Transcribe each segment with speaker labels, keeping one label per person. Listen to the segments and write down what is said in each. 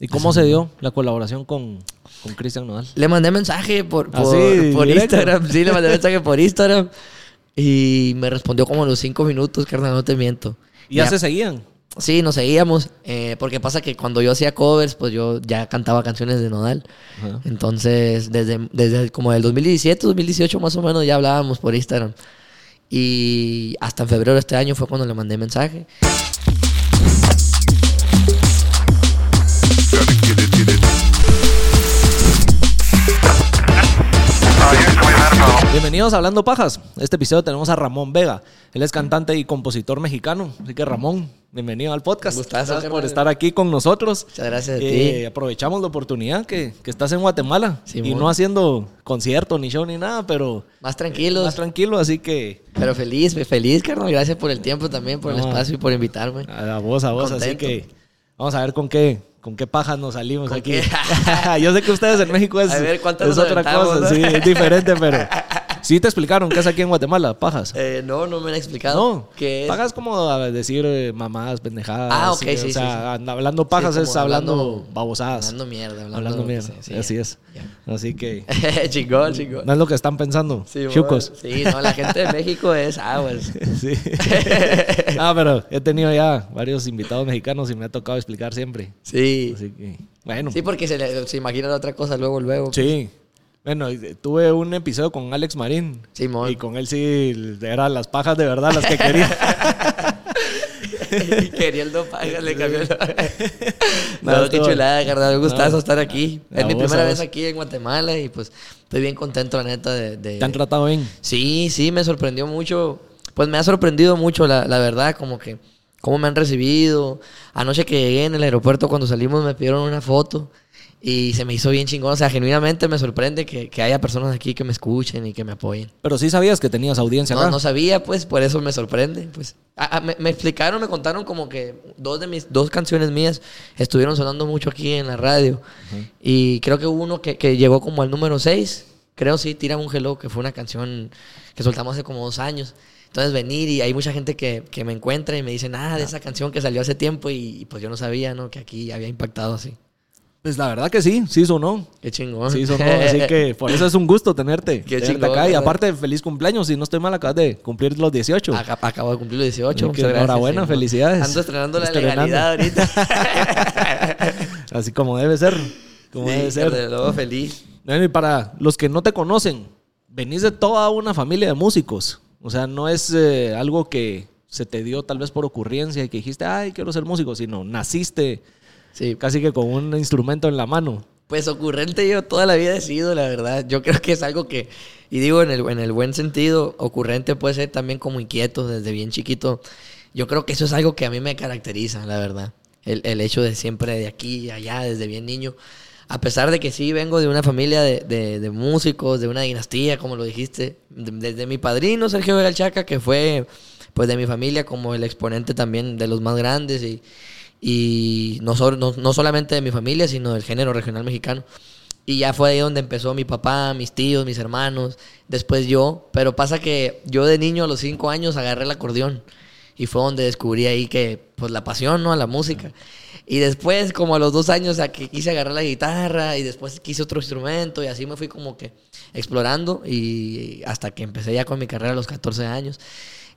Speaker 1: ¿Y cómo se dio la colaboración con, con Cristian Nodal?
Speaker 2: Le mandé mensaje por, por,
Speaker 1: Así,
Speaker 2: por. Instagram. Sí, le mandé mensaje por Instagram. Y me respondió como a los cinco minutos, carnal, no te miento.
Speaker 1: ¿Y ya se seguían?
Speaker 2: Sí, nos seguíamos. eh, porque pasa que cuando yo hacía covers, pues yo ya cantaba canciones de Nodal.
Speaker 1: Ajá.
Speaker 2: Entonces, desde, desde como el 2017, 2018 más o menos, ya hablábamos por Instagram. Y hasta en febrero de este año fue cuando le mandé mensaje.
Speaker 1: Bienvenidos a Hablando Pajas. Este episodio tenemos a Ramón Vega. Él es cantante y compositor mexicano. Así que Ramón, bienvenido al podcast.
Speaker 2: Gustazo,
Speaker 1: Gracias por estar aquí con nosotros.
Speaker 2: Muchas gracias a
Speaker 1: Eh,
Speaker 2: ti.
Speaker 1: Aprovechamos la oportunidad que, que estás en Guatemala y no haciendo concierto, ni show, ni nada, pero
Speaker 2: Más tranquilos.
Speaker 1: más tranquilo. Así que
Speaker 2: Pero feliz, feliz, carnal. Gracias por el tiempo también, por el espacio y por invitarme.
Speaker 1: a vos, a vos. Así
Speaker 2: Contento.
Speaker 1: que vamos a ver con qué, con qué pajas nos salimos
Speaker 2: ¿Con
Speaker 1: aquí. Yo sé que ustedes en México es,
Speaker 2: A ver, ¿cuántas
Speaker 1: es
Speaker 2: nos
Speaker 1: otra cosa,
Speaker 2: no?
Speaker 1: sí, es diferente, pero sí te explicaron qué es aquí en Guatemala, pajas.
Speaker 2: Eh, no, no me han explicado.
Speaker 1: No,
Speaker 2: ¿Qué es?
Speaker 1: pagas como a decir eh, mamadas, pendejadas.
Speaker 2: Ah, ok,
Speaker 1: sí,
Speaker 2: sí,
Speaker 1: O
Speaker 2: sí,
Speaker 1: sea, and- hablando pajas es hablando,
Speaker 2: hablando-
Speaker 1: babosadas.
Speaker 2: Hablando mierda. Hablando,
Speaker 1: Hablando mierda,
Speaker 2: sí, sí,
Speaker 1: así es. Así que
Speaker 2: chingón, chingón.
Speaker 1: no es lo que están pensando,
Speaker 2: Sí,
Speaker 1: chucos.
Speaker 2: bueno. Sí, no, la gente de México es aguas.
Speaker 1: Sí. ah, pero he tenido ya varios invitados mexicanos y me ha tocado explicar siempre.
Speaker 2: Sí.
Speaker 1: Así que, bueno.
Speaker 2: Sí, porque se, le- se imaginan otra cosa luego, luego.
Speaker 1: Sí. Bueno, tuve un episodio con Alex Marín.
Speaker 2: Simón.
Speaker 1: Y con él sí eran las pajas de verdad las que quería.
Speaker 2: Queriendo pagar, le cambió el-
Speaker 1: No,
Speaker 2: No, qué chulada, carnal. Un gustazo
Speaker 1: No.
Speaker 2: estar aquí. Es mi primera vez aquí en Guatemala y pues estoy bien contento, la neta, de... de-
Speaker 1: ¿Te han tratado bien?
Speaker 2: Sí, sí, me sorprendió mucho. Pues me ha sorprendido mucho, la, la verdad, como que cómo me han recibido. Anoche que llegué en el aeropuerto, cuando salimos, me pidieron una foto y se me hizo bien chingón. O sea, genuinamente me sorprende que, que haya personas aquí que me escuchen y que me apoyen.
Speaker 1: Pero sí sabías que tenías audiencia
Speaker 2: No,
Speaker 1: acá.
Speaker 2: no sabía, pues, por eso me sorprende. Pues. Ah, ah, me, me explicaron, me contaron como que dos de mis dos canciones mías estuvieron sonando mucho aquí en la radio. Y creo que hubo uno que, que llegó como al número 6. Creo sí, Tira un Hello, que fue una canción que soltamos hace como dos años. Entonces venir y hay mucha gente que, que me encuentra y me dice, nada, de esa canción que salió hace tiempo y, y, pues yo no sabía, ¿no? Que aquí había impactado así.
Speaker 1: Pues la verdad que sí, sí sonó.
Speaker 2: Qué chingón.
Speaker 1: Sí sonó, así que por eso es un gusto tenerte.
Speaker 2: Qué
Speaker 1: tenerte
Speaker 2: chingón,
Speaker 1: acá. Y aparte, feliz cumpleaños. Si no estoy mal, acabas de cumplir los 18.
Speaker 2: Acá- acabo de cumplir los 18.
Speaker 1: Así que
Speaker 2: muchas gracias,
Speaker 1: enhorabuena, felicidades.
Speaker 2: Ando estrenando la legalidad ahorita.
Speaker 1: Así como debe ser. Como
Speaker 2: Sí,
Speaker 1: debe ser.
Speaker 2: desde luego feliz.
Speaker 1: Bueno, y para los que no te conocen, venís de toda una familia de músicos. O sea, no es eh, algo que se te dio tal vez por ocurrencia y que dijiste, ay, quiero ser músico, sino naciste
Speaker 2: Sí,
Speaker 1: casi que con un instrumento en la mano.
Speaker 2: pues ocurrente yo toda la vida he sido, la verdad. Yo creo que es algo que, y digo en el, en el buen sentido, ocurrente puede ser también como inquieto desde bien chiquito. Yo creo que eso es algo que a mí me caracteriza, la verdad. El, el hecho de siempre de aquí y allá, desde bien niño. A pesar de que sí vengo de una familia de, de- de músicos, de una dinastía, como lo dijiste, de- desde mi padrino Sergio Vega Chaca, que fue pues de mi familia como el exponente también de los más grandes y, y no, sol- no, no solamente de mi familia, sino del género regional mexicano. Y ya fue ahí donde empezó mi papá, mis tíos, mis hermanos, después yo. Pero pasa que yo de niño a los cinco años agarré el acordeón y fue donde descubrí ahí que, pues la pasión, ¿no? A la música. Y después, como a los dos años, a que quise agarrar la guitarra y después quise otro instrumento y así me fui como que explorando y hasta que empecé ya con mi carrera a los 14 años.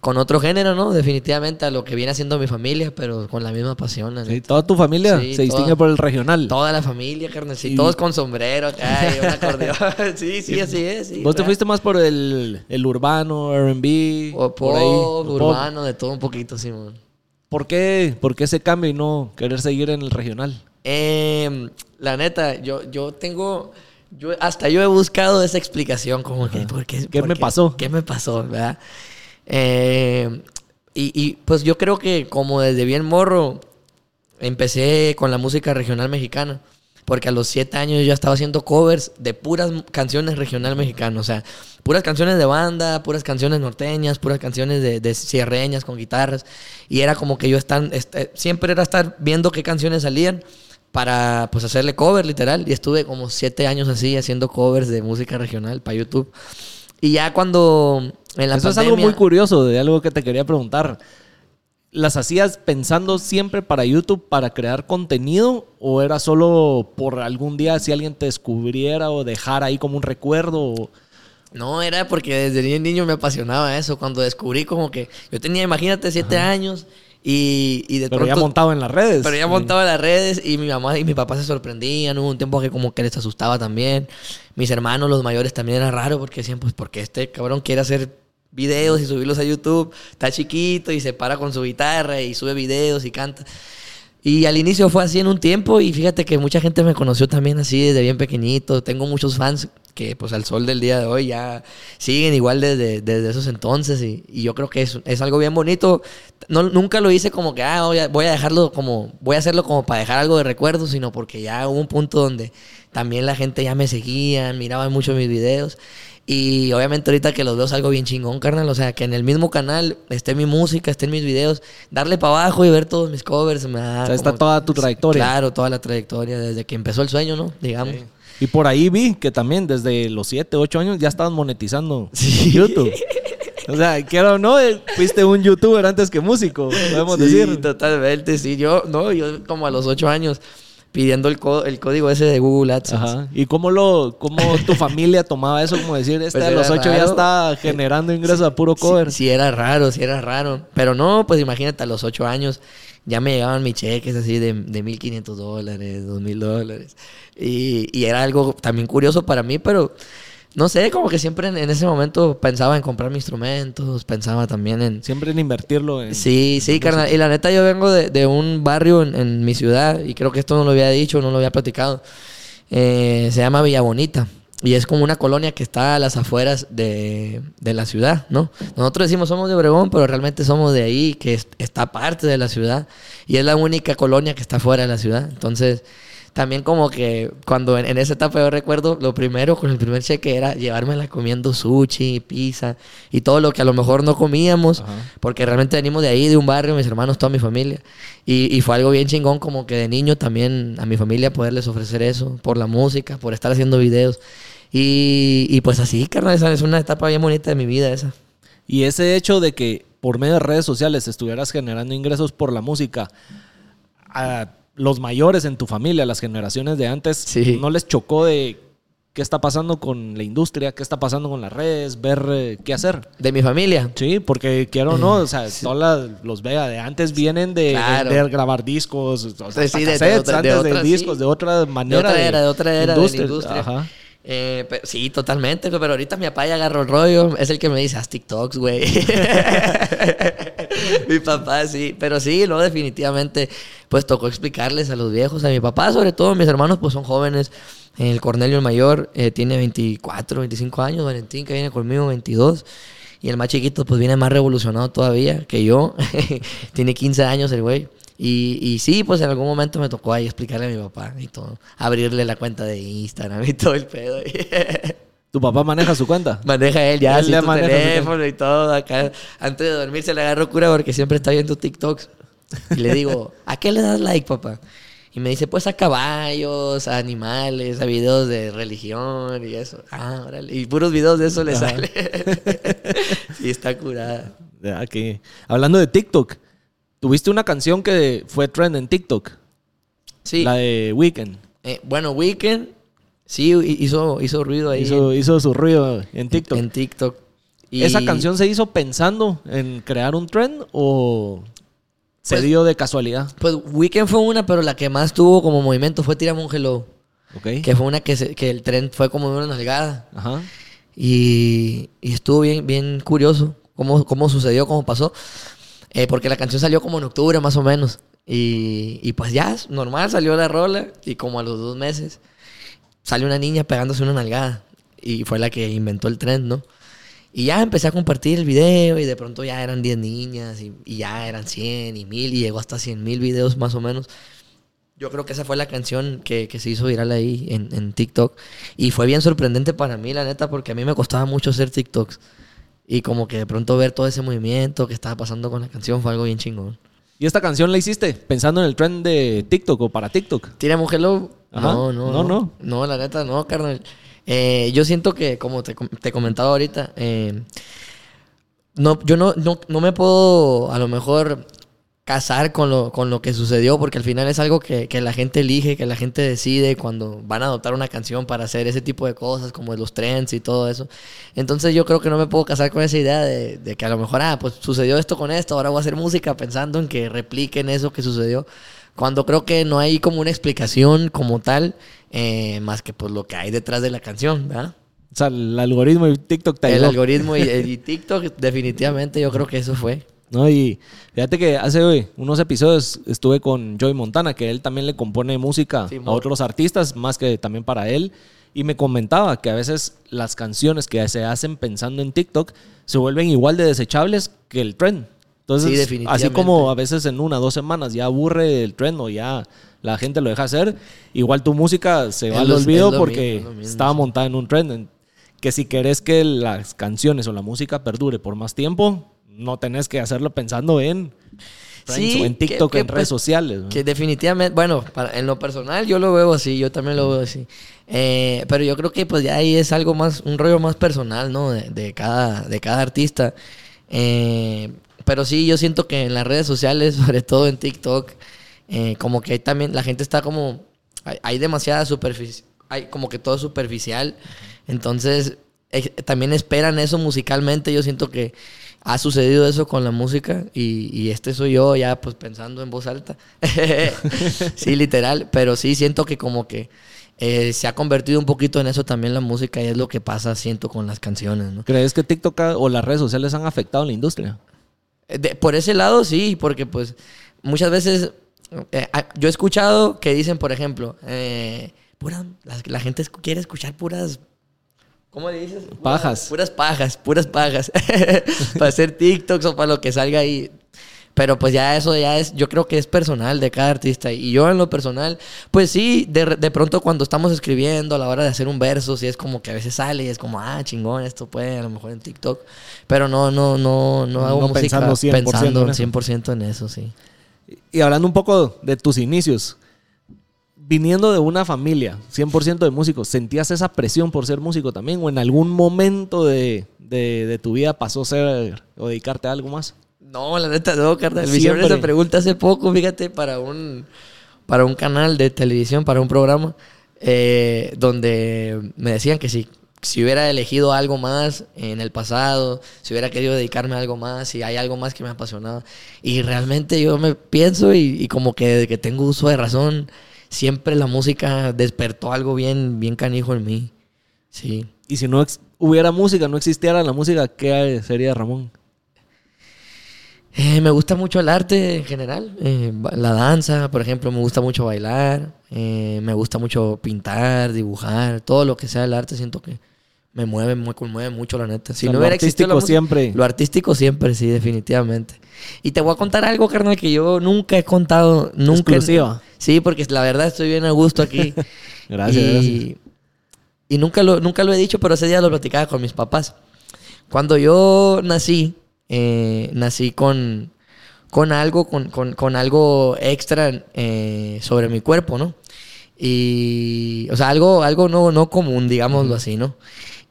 Speaker 2: Con otro género, ¿no? Definitivamente a lo que viene haciendo mi familia, pero con la misma pasión. la
Speaker 1: Sí, toda tu familia
Speaker 2: Sí,
Speaker 1: se distingue
Speaker 2: toda.
Speaker 1: por el regional.
Speaker 2: Toda la familia, carnal. Sí,
Speaker 1: Y-
Speaker 2: todos con sombrero acá y un acordeón. sí, sí, así es. sí,
Speaker 1: Vos te fuiste más por el, el urbano, R&B, por
Speaker 2: pop. urbano, de todo un poquito, Simón.
Speaker 1: ¿Por qué, ¿Por qué ese cambio y no querer seguir en el regional?
Speaker 2: Eh, la neta, yo, yo tengo. Yo, hasta yo he buscado esa explicación, como que, ¿por qué,
Speaker 1: ¿Qué
Speaker 2: por
Speaker 1: me pasó?
Speaker 2: ¿Qué me pasó? ¿Verdad? Eh, y, pues yo creo que, como desde bien morro, empecé con la música regional mexicana. Porque a los siete años yo estaba haciendo covers de puras canciones regional mexicanas. O sea, puras canciones de banda, puras canciones norteñas, puras canciones de, de cierreñas con guitarras. Y era como que yo estar, este, siempre era estar viendo qué canciones salían para pues hacerle cover literal. Y estuve como siete años así haciendo covers de música regional para YouTube. Y ya cuando en la
Speaker 1: Eso es algo muy curioso de algo que te quería preguntar. ¿Las hacías pensando siempre para YouTube para crear contenido o era solo por algún día si alguien te descubriera o dejar ahí como un recuerdo?
Speaker 2: No, era porque desde niño me apasionaba eso. Cuando descubrí como que yo tenía, imagínate, siete años y, y de
Speaker 1: pero ya montado en las redes.
Speaker 2: Pero ya montado en las redes y mi mamá y mi papá se sorprendían. Hubo un tiempo que como que les asustaba también. Mis hermanos, los mayores, también era raro porque decían, pues, porque este cabrón quiere hacer videos y subirlos a YouTube. Está chiquito y se para con su guitarra y sube videos y canta. Y al inicio fue así en un tiempo y fíjate que mucha gente me conoció también así desde bien pequeñito. Tengo muchos fans que pues al sol del día de hoy ya siguen igual desde, desde esos entonces y, yo creo que es, es algo bien bonito. No, nunca lo hice como que ah, voy a dejarlo como, voy a hacerlo como para dejar algo de recuerdo, sino porque ya hubo un punto donde también la gente ya me seguía, miraba mucho mis videos. Y obviamente ahorita que los veo es algo bien chingón, carnal. O sea, que en el mismo canal esté mi música, esté mis videos, darle para abajo y ver todos mis covers. Me da
Speaker 1: o sea, está toda tu trayectoria.
Speaker 2: Claro, toda la trayectoria, desde que empezó el sueño, ¿no? Digamos. Sí.
Speaker 1: Y por ahí vi que también desde los 7, 8 años ya estaban monetizando sí. YouTube. O sea, quiero no, fuiste un youtuber antes que músico, podemos
Speaker 2: sí,
Speaker 1: decir.
Speaker 2: totalmente, sí. Yo, no, yo como a los 8 años pidiendo el, el, código ese de Google AdSense.
Speaker 1: Ajá. ¿Y cómo, lo, cómo tu familia tomaba eso? Como decir, este pues a los ocho raro. ya está generando ingresos a puro cover.
Speaker 2: Sí, sí, era raro, sí era raro. Pero no, pues imagínate, a los ocho años ya me llegaban mis cheques así de, de 1.500 dólares, 2.000 dólares. Y, y era algo también curioso para mí, pero no sé, como que siempre en, en, ese momento pensaba en comprar mis instrumentos, pensaba también en...
Speaker 1: Siempre en invertirlo en...
Speaker 2: Sí, sí, carnal. Y la neta yo vengo de, de un barrio en, en, mi ciudad, y creo que esto no lo había dicho, no lo había platicado. Eh, se llama Villa Bonita. Y es como una colonia que está a las afueras de, de, la ciudad, ¿no? Nosotros decimos somos de Obregón, pero realmente somos de ahí, que es, está parte de la ciudad. Y es la única colonia que está fuera de la ciudad. Entonces también como que cuando en, en, esa etapa yo recuerdo, lo primero con el primer cheque era llevármela comiendo sushi, pizza y todo lo que a lo mejor no comíamos, Ajá. porque realmente venimos de ahí, de un barrio, mis hermanos, toda mi familia. Y, y, fue algo bien chingón como que de niño también a mi familia poderles ofrecer eso, por la música, por estar haciendo videos. Y, y pues así, carnal, esa es una etapa bien bonita de mi vida esa.
Speaker 1: Y ese hecho de que por medio de redes sociales estuvieras generando ingresos por la música, a los mayores en tu familia, las generaciones de antes,
Speaker 2: sí.
Speaker 1: ¿no les chocó de qué está pasando con la industria, qué está pasando con las redes, ver eh, qué hacer?
Speaker 2: De mi familia.
Speaker 1: Sí, porque quiero no, o sea, sí. todos los Vega de antes vienen de,
Speaker 2: claro.
Speaker 1: de, de grabar discos, o sea,
Speaker 2: sí,
Speaker 1: cassettes,
Speaker 2: de, otra,
Speaker 1: antes de,
Speaker 2: otra,
Speaker 1: discos, de otra manera.
Speaker 2: De otra era, de, otra era
Speaker 1: industria.
Speaker 2: de la industria.
Speaker 1: Ajá.
Speaker 2: Eh, sí, totalmente, pero ahorita mi papá ya agarró el rollo, es el que me dice, haz TikToks, güey. mi papá, sí, pero sí, no, definitivamente, pues tocó explicarles a los viejos, a mi papá, sobre todo, mis hermanos, pues son jóvenes. El Cornelio el mayor eh, tiene 24, 25 años, Valentín que viene conmigo 22. Y el más chiquito, pues viene más revolucionado todavía que yo. tiene 15 años el güey. Y, y, sí, pues en algún momento me tocó ahí explicarle a mi papá y todo. Abrirle la cuenta de Instagram y todo el pedo.
Speaker 1: ¿Tu papá maneja su cuenta?
Speaker 2: Maneja él ya, él sí, teléfono y todo. Acá, antes de dormir se le agarró cura porque siempre está viendo TikToks. Y le digo, ¿a qué le das like, papá? Y me dice, pues a caballos, a animales, a videos de religión y eso. Ah, órale. Y puros videos de eso le Ajá. sale. sí, está curada.
Speaker 1: Ya, que... Hablando de TikTok, tuviste una canción que fue trend en TikTok.
Speaker 2: Sí.
Speaker 1: La de Weekend.
Speaker 2: Eh, bueno, Weekend sí hizo, hizo ruido ahí.
Speaker 1: Hizo,
Speaker 2: en,
Speaker 1: hizo su ruido en TikTok.
Speaker 2: En TikTok.
Speaker 1: Y... ¿Esa canción se hizo pensando en crear un trend o se pues, dio de casualidad?
Speaker 2: Pues Weekend fue una, pero la que más tuvo como movimiento fue Tirame un Hello.
Speaker 1: Okay.
Speaker 2: Que fue una que, se, que el trend fue como de una nalgada.
Speaker 1: Ajá.
Speaker 2: Y, y, estuvo bien, bien curioso cómo, cómo sucedió, cómo pasó. Eh, porque la canción salió como en octubre más o menos. Y, y, pues ya, normal, salió la rola. Y como a los dos meses salió una niña pegándose una nalgada. Y fue la que inventó el trend, ¿no? Y ya empecé a compartir el video y de pronto ya eran 10 niñas y, y, ya eran 100 y 1000 y llegó hasta 100 mil videos más o menos. Yo creo que esa fue la canción que, que se hizo viral ahí en, en TikTok. Y fue bien sorprendente para mí, la neta, porque a mí me costaba mucho hacer TikToks. Y como que de pronto ver todo ese movimiento que estaba pasando con la canción fue algo bien chingón.
Speaker 1: ¿Y esta canción la hiciste pensando en el trend de TikTok o para TikTok?
Speaker 2: ¿Tira Hello?
Speaker 1: Ajá.
Speaker 2: No, no,
Speaker 1: No,
Speaker 2: no,
Speaker 1: no.
Speaker 2: no. la neta, no, carnal. Eh, yo siento que, como te, te comentaba ahorita, eh, no, yo no, no, no me puedo a lo mejor casar con lo, con lo que sucedió, porque al final es algo que, que la gente elige, que la gente decide cuando van a adoptar una canción para hacer ese tipo de cosas, como los trends y todo eso. Entonces yo creo que no me puedo casar con esa idea de, de que a lo mejor, ah, pues sucedió esto con esto, ahora voy a hacer música pensando en que repliquen eso que sucedió. Cuando creo que no hay como una explicación como tal, eh, más que pues lo que hay detrás de la canción, ¿verdad?
Speaker 1: O sea, el algoritmo de TikTok te
Speaker 2: El algoritmo y, y TikTok, definitivamente yo creo que eso fue.
Speaker 1: ¿No? Y fíjate que hace güey, unos episodios estuve con Joey Montana, que él también le compone música
Speaker 2: Sí,
Speaker 1: a otros artistas, más que también para él. Y me comentaba que a veces las canciones que se hacen pensando en TikTok se vuelven igual de desechables que el trend. Entonces,
Speaker 2: Sí,
Speaker 1: así como a veces en una o dos semanas ya aburre el trend o ya la gente lo deja hacer, igual tu música se va al olvido porque
Speaker 2: mismo, mismo,
Speaker 1: estaba
Speaker 2: sí.
Speaker 1: montada en un trend. En- Que si querés que las canciones o la música perdure por más tiempo, no tenés que hacerlo pensando en,
Speaker 2: Sí,
Speaker 1: o en TikTok,
Speaker 2: que,
Speaker 1: en
Speaker 2: pues,
Speaker 1: redes sociales. ¿no?
Speaker 2: Que definitivamente, bueno, para- en lo personal yo lo veo así, yo también lo veo así. Eh, pero yo creo que pues ya ahí es algo más, un rollo más personal, ¿no? De, de cada, de cada artista. Eh, pero sí, yo siento que en las redes sociales, sobre todo en TikTok, eh, como que hay también, la gente está como, hay, hay demasiada superficie, hay como que todo es superficial. Entonces, también esperan eso musicalmente. Yo siento que ha sucedido eso con la música y, y este soy yo ya pues pensando en voz alta. sí, literal. Pero sí siento que como que eh, se ha convertido un poquito en eso también la música y es lo que pasa, siento, con las canciones, ¿no?
Speaker 1: ¿Crees que TikTok o las redes sociales han afectado a la industria?
Speaker 2: Eh, de- por ese lado sí, porque pues muchas veces eh, ah, yo he escuchado que dicen, por ejemplo, eh, pura, la, la gente quiere escuchar puras... ¿Cómo le dices? Puras-
Speaker 1: Pajas.
Speaker 2: Puras pajas, puras pajas. para hacer TikToks o para lo que salga ahí. Pero pues ya eso ya es, yo creo que es personal de cada artista. Y yo en lo personal, pues sí, de, de pronto cuando estamos escribiendo a la hora de hacer un verso, sí es como que a veces sale y es como, ah, chingón, esto puede a lo mejor en TikTok. Pero no, no, no, no hago
Speaker 1: No
Speaker 2: música
Speaker 1: pensando 100% en
Speaker 2: pensando
Speaker 1: eso.
Speaker 2: 100% en eso, sí.
Speaker 1: Y hablando un poco de tus inicios, viniendo de una familia 100% de músicos, ¿sentías esa presión por ser músico también? ¿O en algún momento de, de- de tu vida pasó a ser o dedicarte a algo más?
Speaker 2: No, la neta no, carnal. Me hicieron esa pregunta hace poco, fíjate, para un, para un canal de televisión, para un programa, eh, donde me decían que si, si hubiera elegido algo más en el pasado, si hubiera querido dedicarme a algo más, si hay algo más que me apasionaba. Y realmente yo me pienso y, y como que desde que tengo uso de razón, siempre la música despertó algo bien, bien canijo en mí. Sí.
Speaker 1: Y si no hubiera música, no existiera la música, ¿qué sería Ramón?
Speaker 2: Eh, me gusta mucho el arte en general, eh, la danza, por ejemplo, me gusta mucho bailar, eh, me gusta mucho pintar, dibujar, todo lo que sea el arte siento que me mueve, me conmueve mucho la neta. Si
Speaker 1: sea,
Speaker 2: no
Speaker 1: lo
Speaker 2: hubiera la
Speaker 1: artístico
Speaker 2: música-
Speaker 1: siempre.
Speaker 2: Lo artístico siempre, sí, definitivamente. Y te voy a contar algo, carnal, que yo nunca he contado, nunca.
Speaker 1: Exclusiva.
Speaker 2: Sí, porque la verdad estoy bien a gusto aquí.
Speaker 1: Gracias,
Speaker 2: y,
Speaker 1: gracias.
Speaker 2: y nunca lo, nunca lo he dicho, pero ese día lo platicaba con mis papás. Cuando yo nací, eh, nací con, con algo, con, con- con algo extra eh, sobre mi cuerpo, ¿no? Y, o sea, algo, algo no, no común, digámoslo así, ¿no?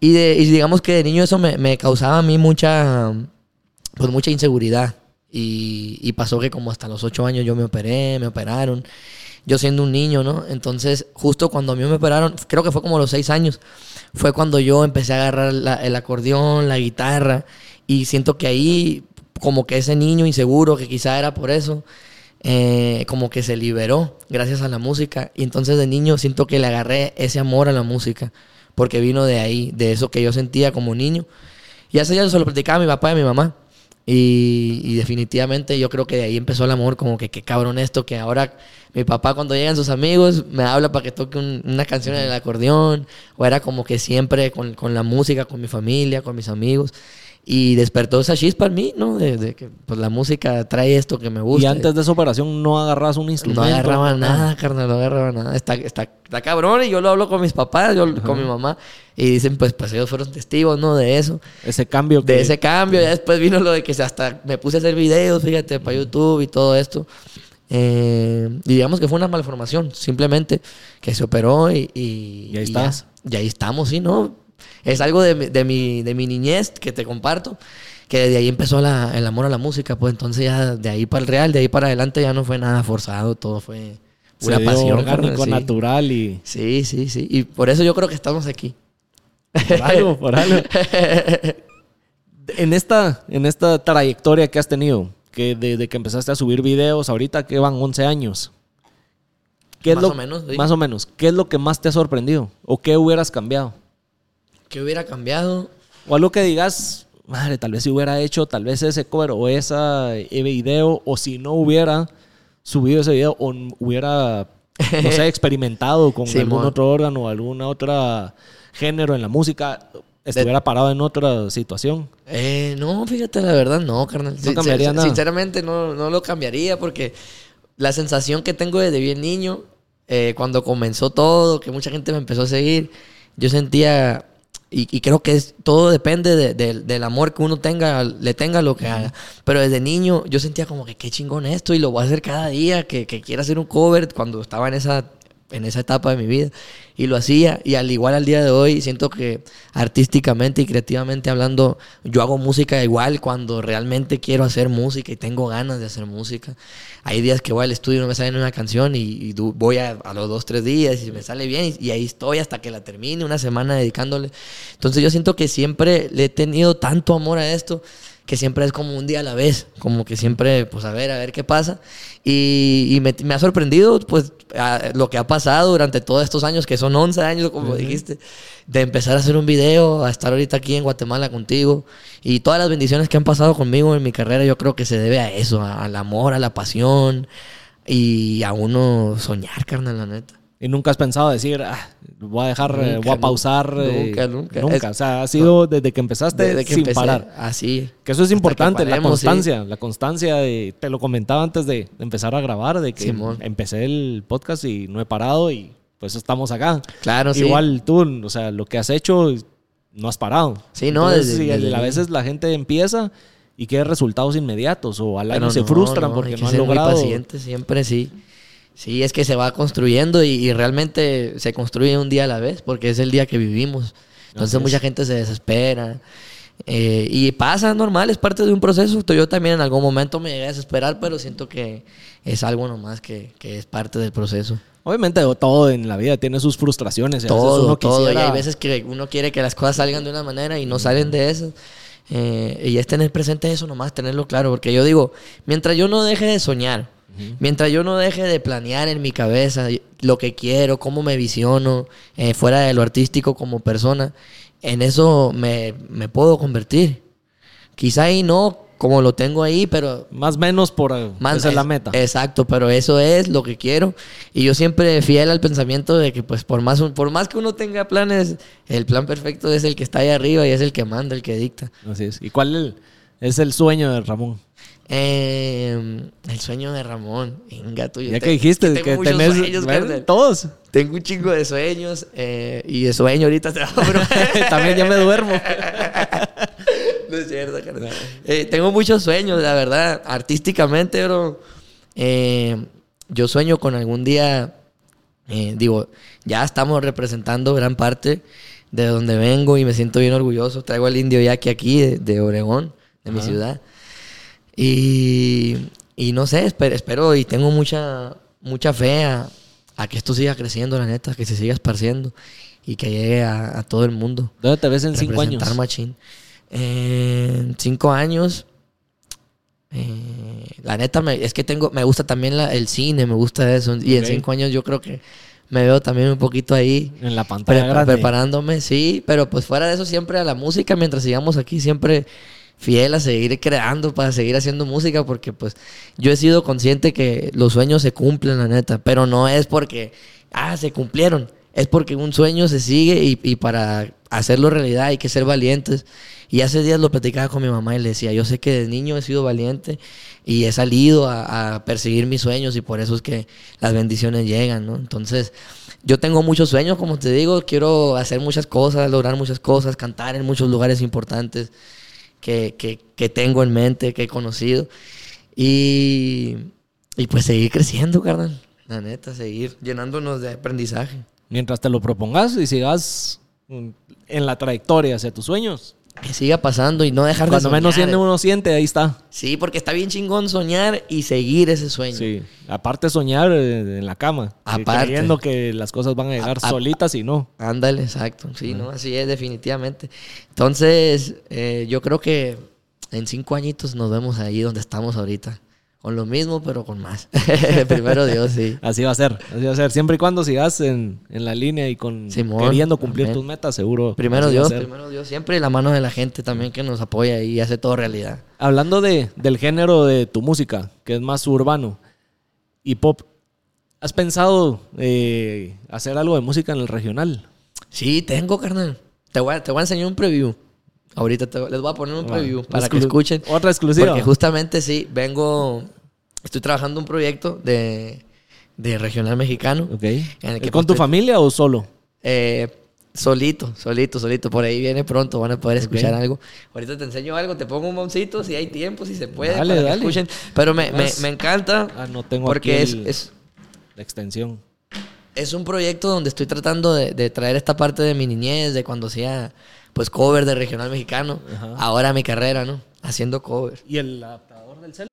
Speaker 2: Y, digamos que de niño eso me, causaba a mí mucha, pues mucha inseguridad. Y, pasó que como hasta los ocho años yo me operé, me operaron. Yo siendo un niño, ¿no? Entonces, justo cuando a mí me operaron, creo que fue como los seis años, fue cuando yo empecé a agarrar el acordeón, la guitarra. Y siento que ahí, como que ese niño inseguro, que quizá era por eso, eh, como que se liberó gracias a la música. Y entonces de niño siento que le agarré ese amor a la música, porque vino de ahí, de eso que yo sentía como niño. Y hace ya se lo platicaba a mi papá y a mi mamá. Y, definitivamente yo creo que de ahí empezó el amor, como que qué cabrón esto, que ahora mi papá cuando llegan sus amigos me habla para que toque un- una canción en el acordeón, o era como que siempre con la música, con mi familia, con mis amigos. Y despertó esa chispa en mí, ¿no? De, que pues, la música trae esto que me gusta.
Speaker 1: Y antes de esa operación no agarras un instrumento.
Speaker 2: No agarraba nada, carnal, no agarraba nada. Está, está, está cabrón y yo lo hablo con mis papás, yo con mi mamá. Y dicen, pues, pues ellos fueron testigos, ¿no? De eso.
Speaker 1: Ese cambio.
Speaker 2: De ese cambio. Ya después vino lo de que hasta me puse a hacer videos, fíjate, para YouTube y todo esto. Eh, y digamos que fue una malformación, simplemente, que se operó y... Y,
Speaker 1: Y ahí
Speaker 2: ya.
Speaker 1: estás.
Speaker 2: Y ahí estamos, sí, ¿no? Es algo de, mi- de, mi, de mi niñez que te comparto, que de ahí empezó la- el amor a la música, pues entonces ya de ahí para el real, de ahí para adelante ya no fue nada forzado, todo fue
Speaker 1: Se
Speaker 2: una
Speaker 1: dio
Speaker 2: pasión.
Speaker 1: orgánico,
Speaker 2: sí.
Speaker 1: natural y...
Speaker 2: Sí, sí, sí. Y por eso yo creo que estamos aquí.
Speaker 1: Por algo, por algo. En esta, en esta trayectoria que has tenido, que desde que empezaste a subir videos, ahorita que van 11 años. ¿qué es
Speaker 2: Más
Speaker 1: lo-
Speaker 2: o menos, sí.
Speaker 1: Más o menos. ¿Qué es lo que más te ha sorprendido? ¿O qué hubieras cambiado?
Speaker 2: ¿Qué hubiera cambiado?
Speaker 1: O algo que digas, madre, tal vez si hubiera hecho tal vez ese cover o ese video, o si no hubiera subido ese video, o hubiera, no sé, experimentado con algún otro órgano o algún otro género en la música, estuviera parado en otra situación.
Speaker 2: Eh, no, fíjate, la verdad, no, carnal. Sin-
Speaker 1: cambiaría
Speaker 2: sin-
Speaker 1: nada.
Speaker 2: Sinceramente, no, no lo cambiaría porque la sensación que tengo desde bien niño, eh, cuando comenzó todo, que mucha gente me empezó a seguir, yo sentía, y, y creo que es, todo depende de- de- del amor que uno tenga, le tenga lo que haga. Pero desde niño yo sentía como que qué chingón esto y lo voy a hacer cada día, que, que quiero hacer un cover cuando estaba en esa en esa etapa de mi vida y lo hacía y al igual al día de hoy siento que artísticamente y creativamente hablando yo hago música igual cuando realmente quiero hacer música y tengo ganas de hacer música. Hay días que voy al estudio y no me sale una canción y, voy a, los dos tres días y me sale bien y ahí estoy hasta que la termine una semana dedicándole. Entonces yo siento que siempre le he tenido tanto amor a esto que siempre es como un día a la vez, como que siempre, pues a ver, a ver qué pasa. Y, y me, me ha sorprendido, pues, a- lo que ha pasado durante todos estos años, que son 11 años, como dijiste, de empezar a hacer un video, a estar ahorita aquí en Guatemala contigo. Y todas las bendiciones que han pasado conmigo en mi carrera, yo creo que se debe a eso, a- al amor, a la pasión y a uno soñar, carnal, la neta.
Speaker 1: Y nunca has pensado decir, ah, voy a dejar, eh,
Speaker 2: Nunca,
Speaker 1: voy a pausar.
Speaker 2: nunca,
Speaker 1: eh,
Speaker 2: nunca, nunca.
Speaker 1: Nunca.
Speaker 2: Es-
Speaker 1: o sea, ha sido desde que empezaste
Speaker 2: Desde que
Speaker 1: sin
Speaker 2: empecé,
Speaker 1: parar.
Speaker 2: Así.
Speaker 1: Que eso es importante, la
Speaker 2: sí.
Speaker 1: constancia. La constancia de, te lo comentaba antes de empezar a grabar, de que
Speaker 2: Simón.
Speaker 1: empecé el podcast y no he parado y pues estamos acá.
Speaker 2: Claro, sí.
Speaker 1: Igual tú, o sea, lo que has hecho, no has parado.
Speaker 2: Sí, no,
Speaker 1: Entonces,
Speaker 2: desde-
Speaker 1: a veces la gente empieza y quiere resultados inmediatos o al año
Speaker 2: Pero
Speaker 1: se
Speaker 2: no,
Speaker 1: frustran
Speaker 2: no,
Speaker 1: porque no han
Speaker 2: ser muy
Speaker 1: logrado.
Speaker 2: paciente siempre, sí. Sí, es que se va construyendo y, y realmente se construye un día a la vez, porque es el día que vivimos. Entonces mucha gente se desespera. eh, y pasa normal, es parte de un proceso. Yo también en algún momento me llegué a desesperar, pero siento que es algo nomás que, que es parte del proceso.
Speaker 1: Obviamente todo en la vida tiene sus frustraciones. y
Speaker 2: Todo,
Speaker 1: uno
Speaker 2: todo. Y
Speaker 1: quisiera-
Speaker 2: hay veces que uno quiere que las cosas salgan de una manera y no salen de esas. Eh, y es tener presente eso nomás, tenerlo claro. Porque yo digo, mientras yo no deje de soñar, mientras yo no deje de planear en mi cabeza lo que quiero, cómo me visiono, eh, fuera de lo artístico como persona, en eso me, me puedo convertir. Quizá ahí no como lo tengo ahí, pero
Speaker 1: Más o menos por
Speaker 2: más-
Speaker 1: esa es la meta.
Speaker 2: Exacto, pero eso es lo que quiero. Y yo siempre fiel al pensamiento de que, pues, por más, por más que uno tenga planes, el plan perfecto es el que está ahí arriba y es el que manda, el que dicta.
Speaker 1: Así es. ¿Y cuál es el sueño de Ramón?
Speaker 2: Eh, el sueño de Ramón. Venga, tú. yo
Speaker 1: Ya
Speaker 2: te-
Speaker 1: que dijiste
Speaker 2: tengo
Speaker 1: que
Speaker 2: muchos
Speaker 1: tenés
Speaker 2: sueños, carnal.
Speaker 1: todos.
Speaker 2: Tengo un chingo de sueños eh, y de sueño ahorita te
Speaker 1: También ya me duermo.
Speaker 2: No es cierto, carnal. Eh, tengo muchos sueños, la verdad. Artísticamente, bro. eh, yo sueño con algún día. eh, digo, ya estamos representando gran parte de donde vengo y me siento bien orgulloso. Traigo al indio Yaqui aquí, de, de Obregón, de mi ciudad. Y, y no sé, espero, espero y tengo mucha, mucha fe a, a que esto siga creciendo, la neta, que se siga esparciendo y que llegue a, a todo el mundo.
Speaker 1: ¿Dónde te ves en cinco años?
Speaker 2: Machín. Eh, en cinco años. eh, la neta, me- es que tengo, me gusta también la- el cine, me gusta eso. Y en cinco años yo creo que me veo también un poquito ahí.
Speaker 1: En la pantalla
Speaker 2: pre-
Speaker 1: grande.
Speaker 2: preparándome, sí. Pero pues fuera de eso, siempre a la música, mientras sigamos aquí, siempre fiel a seguir creando, para seguir haciendo música, porque pues yo he sido consciente que los sueños se cumplen, la neta. Pero no es porque, ah, se cumplieron. Es porque un sueño se sigue y, para hacerlo realidad hay que ser valientes Y hace días lo platicaba con mi mamá y le decía, yo sé que de niño he sido valiente y he salido a, a perseguir mis sueños y por eso es que las bendiciones llegan, ¿no? Entonces, yo tengo muchos sueños, como te digo, quiero hacer muchas cosas, lograr muchas cosas, cantar en muchos lugares importantes que, que, que tengo en mente, que he conocido. Y, y pues seguir creciendo, carnal. La neta, seguir llenándonos de aprendizaje.
Speaker 1: Mientras te lo propongas y sigas en la trayectoria hacia tus sueños.
Speaker 2: Que siga pasando y no dejar de
Speaker 1: Cuando menos siente uno siente, ahí está.
Speaker 2: Sí, porque está bien chingón soñar y seguir ese sueño.
Speaker 1: Sí. Aparte soñar eh, en la cama.
Speaker 2: Aparte.
Speaker 1: Creyendo que las cosas van a llegar
Speaker 2: A- a-
Speaker 1: solitas y no.
Speaker 2: Ándale, exacto. Sí, ¿no? Así es, definitivamente. Entonces, eh, yo creo que en cinco añitos nos vemos ahí donde estamos ahorita. Con lo mismo, pero con más. Primero Dios, sí.
Speaker 1: Así va a ser, así va a ser. Siempre y cuando sigas en, en la línea y con
Speaker 2: Simón,
Speaker 1: queriendo cumplir
Speaker 2: amén.
Speaker 1: tus metas, seguro.
Speaker 2: Primero Dios, primero Dios. Siempre la mano de la gente también que nos apoya y hace todo realidad.
Speaker 1: Hablando de, del género de tu música, que es más urbano y pop, ¿has pensado eh, hacer algo de música en el regional?
Speaker 2: Sí, tengo, carnal. Te voy a, te voy a enseñar un preview. Ahorita te- les voy a poner un preview para que escuchen.
Speaker 1: Otra exclusiva.
Speaker 2: Porque justamente sí, vengo, estoy trabajando un proyecto de, de regional mexicano.
Speaker 1: Ok.
Speaker 2: En el que
Speaker 1: ¿Con tu
Speaker 2: pues,
Speaker 1: familia o solo?
Speaker 2: Eh, solito, solito, solito. Por ahí viene pronto, van a poder escuchar algo. Ahorita te enseño algo, te pongo un boncito si hay tiempo, si se puede,
Speaker 1: Dale,
Speaker 2: para que
Speaker 1: dale.
Speaker 2: escuchen. Pero me, me-
Speaker 1: Más-
Speaker 2: me encanta
Speaker 1: Ah, no tengo
Speaker 2: porque
Speaker 1: aquí
Speaker 2: es, es,
Speaker 1: La extensión.
Speaker 2: es un proyecto donde estoy tratando de, de traer esta parte de mi niñez, de cuando hacía pues cover de regional mexicano.
Speaker 1: Ajá.
Speaker 2: Ahora mi carrera, ¿no? Haciendo cover.
Speaker 1: ¿Y el adaptador del cel?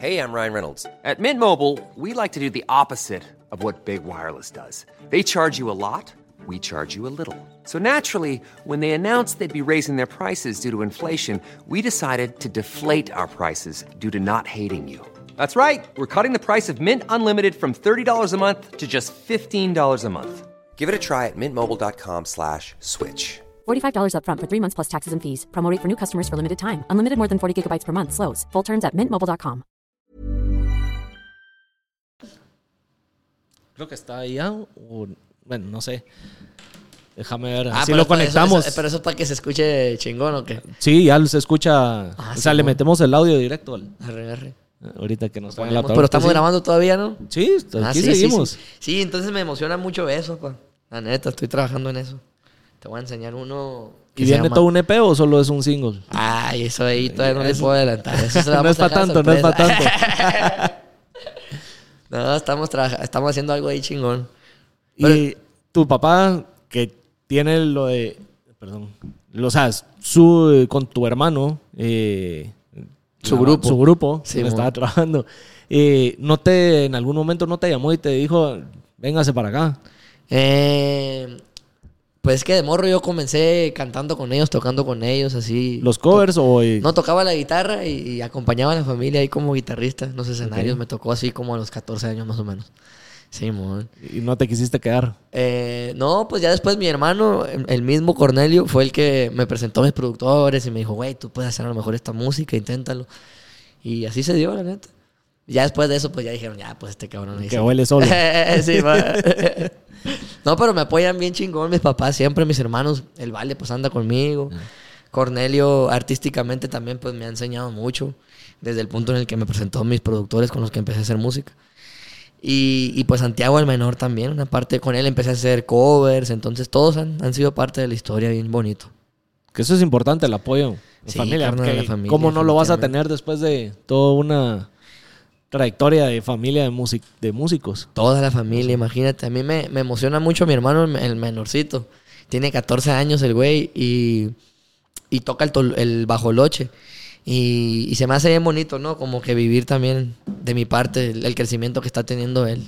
Speaker 3: Hey, I'm Ryan Reynolds. At Mint Mobile, we like to do the opposite of what Big Wireless does. They charge you a lot, we charge you a little. So naturally, when they announced they'd be raising their prices due to inflation, we decided to deflate our prices due to not hating you. That's right. We're cutting the price of Mint Unlimited from $30 a month to just $15 a month. Give it a try at mintmobile.com slash switch.
Speaker 4: $45 upfront for three months plus taxes and fees. Promo rate for new customers for limited time. Unlimited more than 40 gigabytes per month. Slows. Full terms at mintmobile.com.
Speaker 1: Creo que está ahí ya. o- bueno, no sé. Déjame ver.
Speaker 2: Ah, pero
Speaker 1: lo conectamos.
Speaker 2: eso- pero eso es para que se escuche chingón o qué.
Speaker 1: Sí, ya se escucha.
Speaker 2: Ah,
Speaker 1: o
Speaker 2: sí,
Speaker 1: sea, le
Speaker 2: bueno.
Speaker 1: metemos el audio directo. al-
Speaker 2: Arre, arre.
Speaker 1: ahorita que nos pongan
Speaker 2: Ponemos-
Speaker 1: adaptador.
Speaker 2: pero estamos
Speaker 1: Sí.
Speaker 2: grabando todavía, ¿no?
Speaker 1: Sí,
Speaker 2: Ah,
Speaker 1: aquí
Speaker 2: sí, sí,
Speaker 1: seguimos.
Speaker 2: Sí, Sí, entonces me emociona mucho eso, pa. La neta, estoy trabajando en eso. Te voy a enseñar uno.
Speaker 1: ¿Y viene
Speaker 2: llama-
Speaker 1: todo un EP o solo es un single?
Speaker 2: Ay, eso ahí todavía no le puedo adelantar. Eso se lo
Speaker 1: no
Speaker 2: vamos
Speaker 1: es para tanto, no es para tanto.
Speaker 2: no, estamos, estamos haciendo algo ahí chingón.
Speaker 1: Y tu papá, que tiene lo de. Perdón. Lo, o sea, su, con tu hermano. eh,
Speaker 2: Su
Speaker 1: la-
Speaker 2: grupo.
Speaker 1: Su grupo.
Speaker 2: Sí,
Speaker 1: estaba trabajando. eh, no te, en algún momento no te llamó y te dijo, véngase para acá.
Speaker 2: Eh, pues es que de morro yo comencé cantando con ellos, tocando con ellos, así.
Speaker 1: ¿Los covers o.?
Speaker 2: No, tocaba la guitarra y, y acompañaba a la familia ahí como guitarrista en los escenarios. Me tocó así como a los 14 años más o menos. Sí, mon.
Speaker 1: y no te quisiste quedar.
Speaker 2: Eh, no, pues ya después mi hermano, el el mismo Cornelio, fue el que me presentó a mis productores y me dijo, güey, tú puedes hacer a lo mejor esta música, inténtalo. Y así se dio, la neta. Ya después de eso, pues ya dijeron, ya, pues este cabrón.
Speaker 1: Que
Speaker 2: sí".
Speaker 1: huele solo.
Speaker 2: Sí, no, pero me apoyan bien chingón mis papás, siempre mis hermanos. El Vale, pues anda conmigo. Cornelio, artísticamente también, pues me ha enseñado mucho. Desde el punto en el que me presentó mis productores con los que empecé a hacer música. Y, y, pues Santiago el menor también, una parte con él empecé a hacer covers, entonces todos han, han sido parte de la historia bien bonito.
Speaker 1: Que eso es importante, el apoyo
Speaker 2: Sí,
Speaker 1: familia.
Speaker 2: la familia,
Speaker 1: ¿Cómo no lo vas a tener después de toda una trayectoria de familia de, music- de músicos?
Speaker 2: Toda la familia, imagínate. A mí me, me emociona mucho mi hermano, el, el menorcito. Tiene 14 años el güey y, y toca el, tol- el bajoloche. Y, y se me hace bien bonito, ¿no? Como que vivir también de mi parte el, el crecimiento que está teniendo él.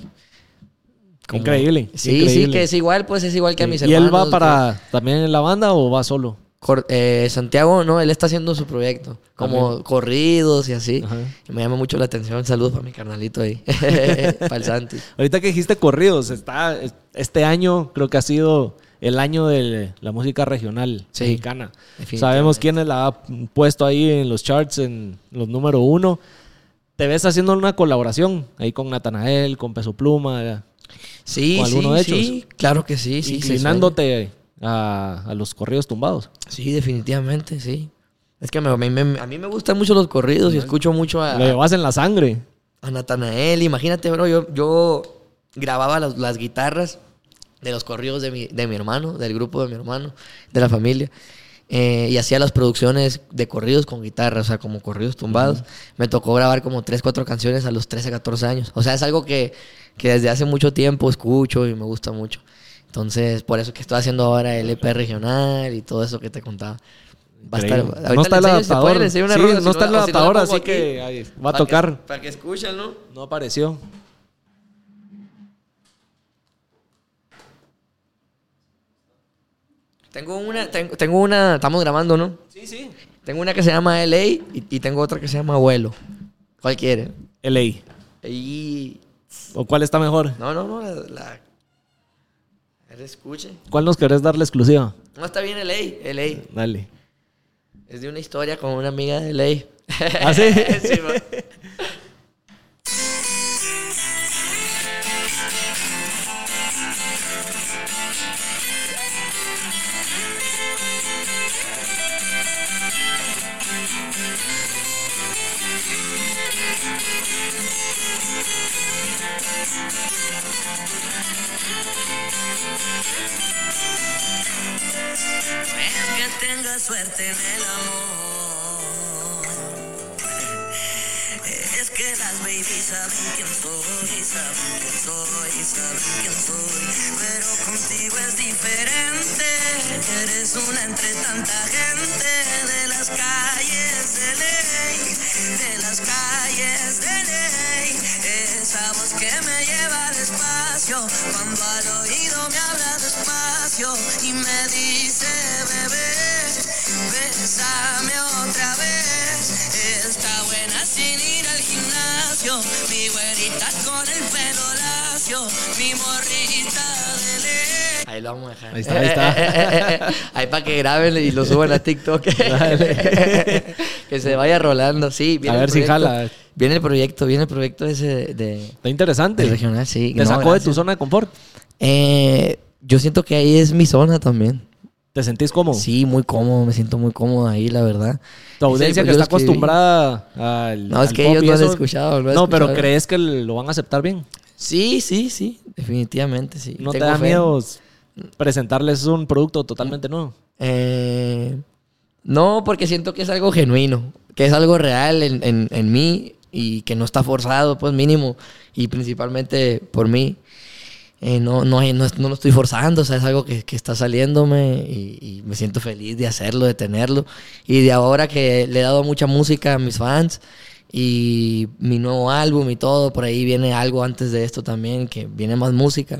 Speaker 2: Como-
Speaker 1: Increíble,
Speaker 2: Sí, sí, que es igual, pues es igual que a mis
Speaker 1: ¿Y
Speaker 2: hermanos.
Speaker 1: él va para también en la banda o va solo?
Speaker 2: Eh, Santiago, no, él está haciendo su proyecto. Como corridos y así.
Speaker 1: Ajá.
Speaker 2: Y me llama mucho la atención. Saludos para mi carnalito ahí. para el Santi.
Speaker 1: Ahorita que dijiste corridos, está, este año creo que ha sido el año de la música regional
Speaker 2: Sí,
Speaker 1: mexicana. Sabemos quiénes la ha puesto ahí en los charts, en los número uno. Te ves haciendo una colaboración ahí con Natanael, con Peso Pluma,
Speaker 2: Sí,
Speaker 1: ¿Con
Speaker 2: sí,
Speaker 1: alguno de
Speaker 2: sí. Claro que sí, sí.
Speaker 1: inclinándote a, a los corridos tumbados.
Speaker 2: Sí, definitivamente, sí. Es que me- me- me- a mí me gustan mucho los corridos y escucho mucho a,
Speaker 1: Lo llevas en la sangre.
Speaker 2: a Natanael. Imagínate, bro, yo, yo grababa las, las guitarras de los corridos de mi, de mi hermano, del grupo de mi hermano, de la familia. Eh, y hacía las producciones de corridos con guitarra, o sea, como corridos tumbados. Me tocó grabar como 3, 4 canciones a los 13, 14 años. O sea, es algo que, que desde hace mucho tiempo escucho y me gusta mucho. Entonces, por eso que estoy haciendo ahora el EP regional y todo eso que te contaba. Va a estar,
Speaker 1: no está el adaptador. Sí, no
Speaker 2: si
Speaker 1: está el adaptador, así
Speaker 2: aquí.
Speaker 1: que ahí va a
Speaker 2: que-
Speaker 1: tocar.
Speaker 2: para que escuchen, ¿no?
Speaker 1: No apareció.
Speaker 2: Tengo una, tengo, tengo una, estamos grabando, ¿no?
Speaker 1: Sí, sí.
Speaker 2: Tengo una que se llama LA y, y tengo otra que se llama Abuelo. ¿Cuál quiere?
Speaker 1: LA.
Speaker 2: Y...
Speaker 1: ¿O cuál está mejor?
Speaker 2: No, no, no, la... la... Escuche.
Speaker 1: ¿Cuál nos querés dar la exclusiva?
Speaker 2: No, está bien LA, LA.
Speaker 1: Dale.
Speaker 2: Es de una historia con una amiga de LA.
Speaker 1: ¿Ah, sí?
Speaker 2: sí,
Speaker 5: que tenga suerte en el amor. Que las babies saben quién soy, saben quién soy, saben quién soy. Pero contigo es diferente. Eres una entre tanta gente de las calles de ley, de las calles de ley. Esa voz que me lleva al espacio, cuando al oído me habla despacio y me dice, bebé, bésame otra vez. Sin ir al gimnasio, mi güerita con el pelo lacio, mi morrita de ley.
Speaker 2: Ahí lo vamos a dejar.
Speaker 1: Ahí está, ahí está.
Speaker 2: ahí para que graben y lo suban a TikTok. que se vaya rolando, sí. viene
Speaker 1: A ver si jala.
Speaker 2: Viene el proyecto, viene el proyecto ese de, de-
Speaker 1: Está interesante.
Speaker 2: de regional, sí.
Speaker 1: Te
Speaker 2: No,
Speaker 1: sacó de tu zona de confort.
Speaker 2: Eh, yo siento que ahí es mi zona también.
Speaker 1: ¿Te sentís cómodo?
Speaker 2: Sí, muy cómodo, me siento muy cómodo ahí, la verdad.
Speaker 1: Tu audiencia
Speaker 2: pues
Speaker 1: que está acostumbrada al.
Speaker 2: No, es
Speaker 1: al
Speaker 2: que
Speaker 1: pop
Speaker 2: ellos no han escuchado,
Speaker 1: No, pero. ¿crees que lo van a aceptar bien?
Speaker 2: Sí, sí, sí, definitivamente, sí.
Speaker 1: ¿No te da
Speaker 2: fe.
Speaker 1: miedo presentarles un producto totalmente nuevo?
Speaker 2: Eh, no, porque siento que es algo genuino, que es algo real en, en- en mí y que no está forzado, pues mínimo, y principalmente por mí. Eh, no, no, no, no lo estoy forzando, o sea, es algo que, que está saliéndome y, y me siento feliz de hacerlo, de tenerlo. Y de ahora que le he dado mucha música a mis fans y mi nuevo álbum y todo, por ahí viene algo antes de esto también, que viene más música.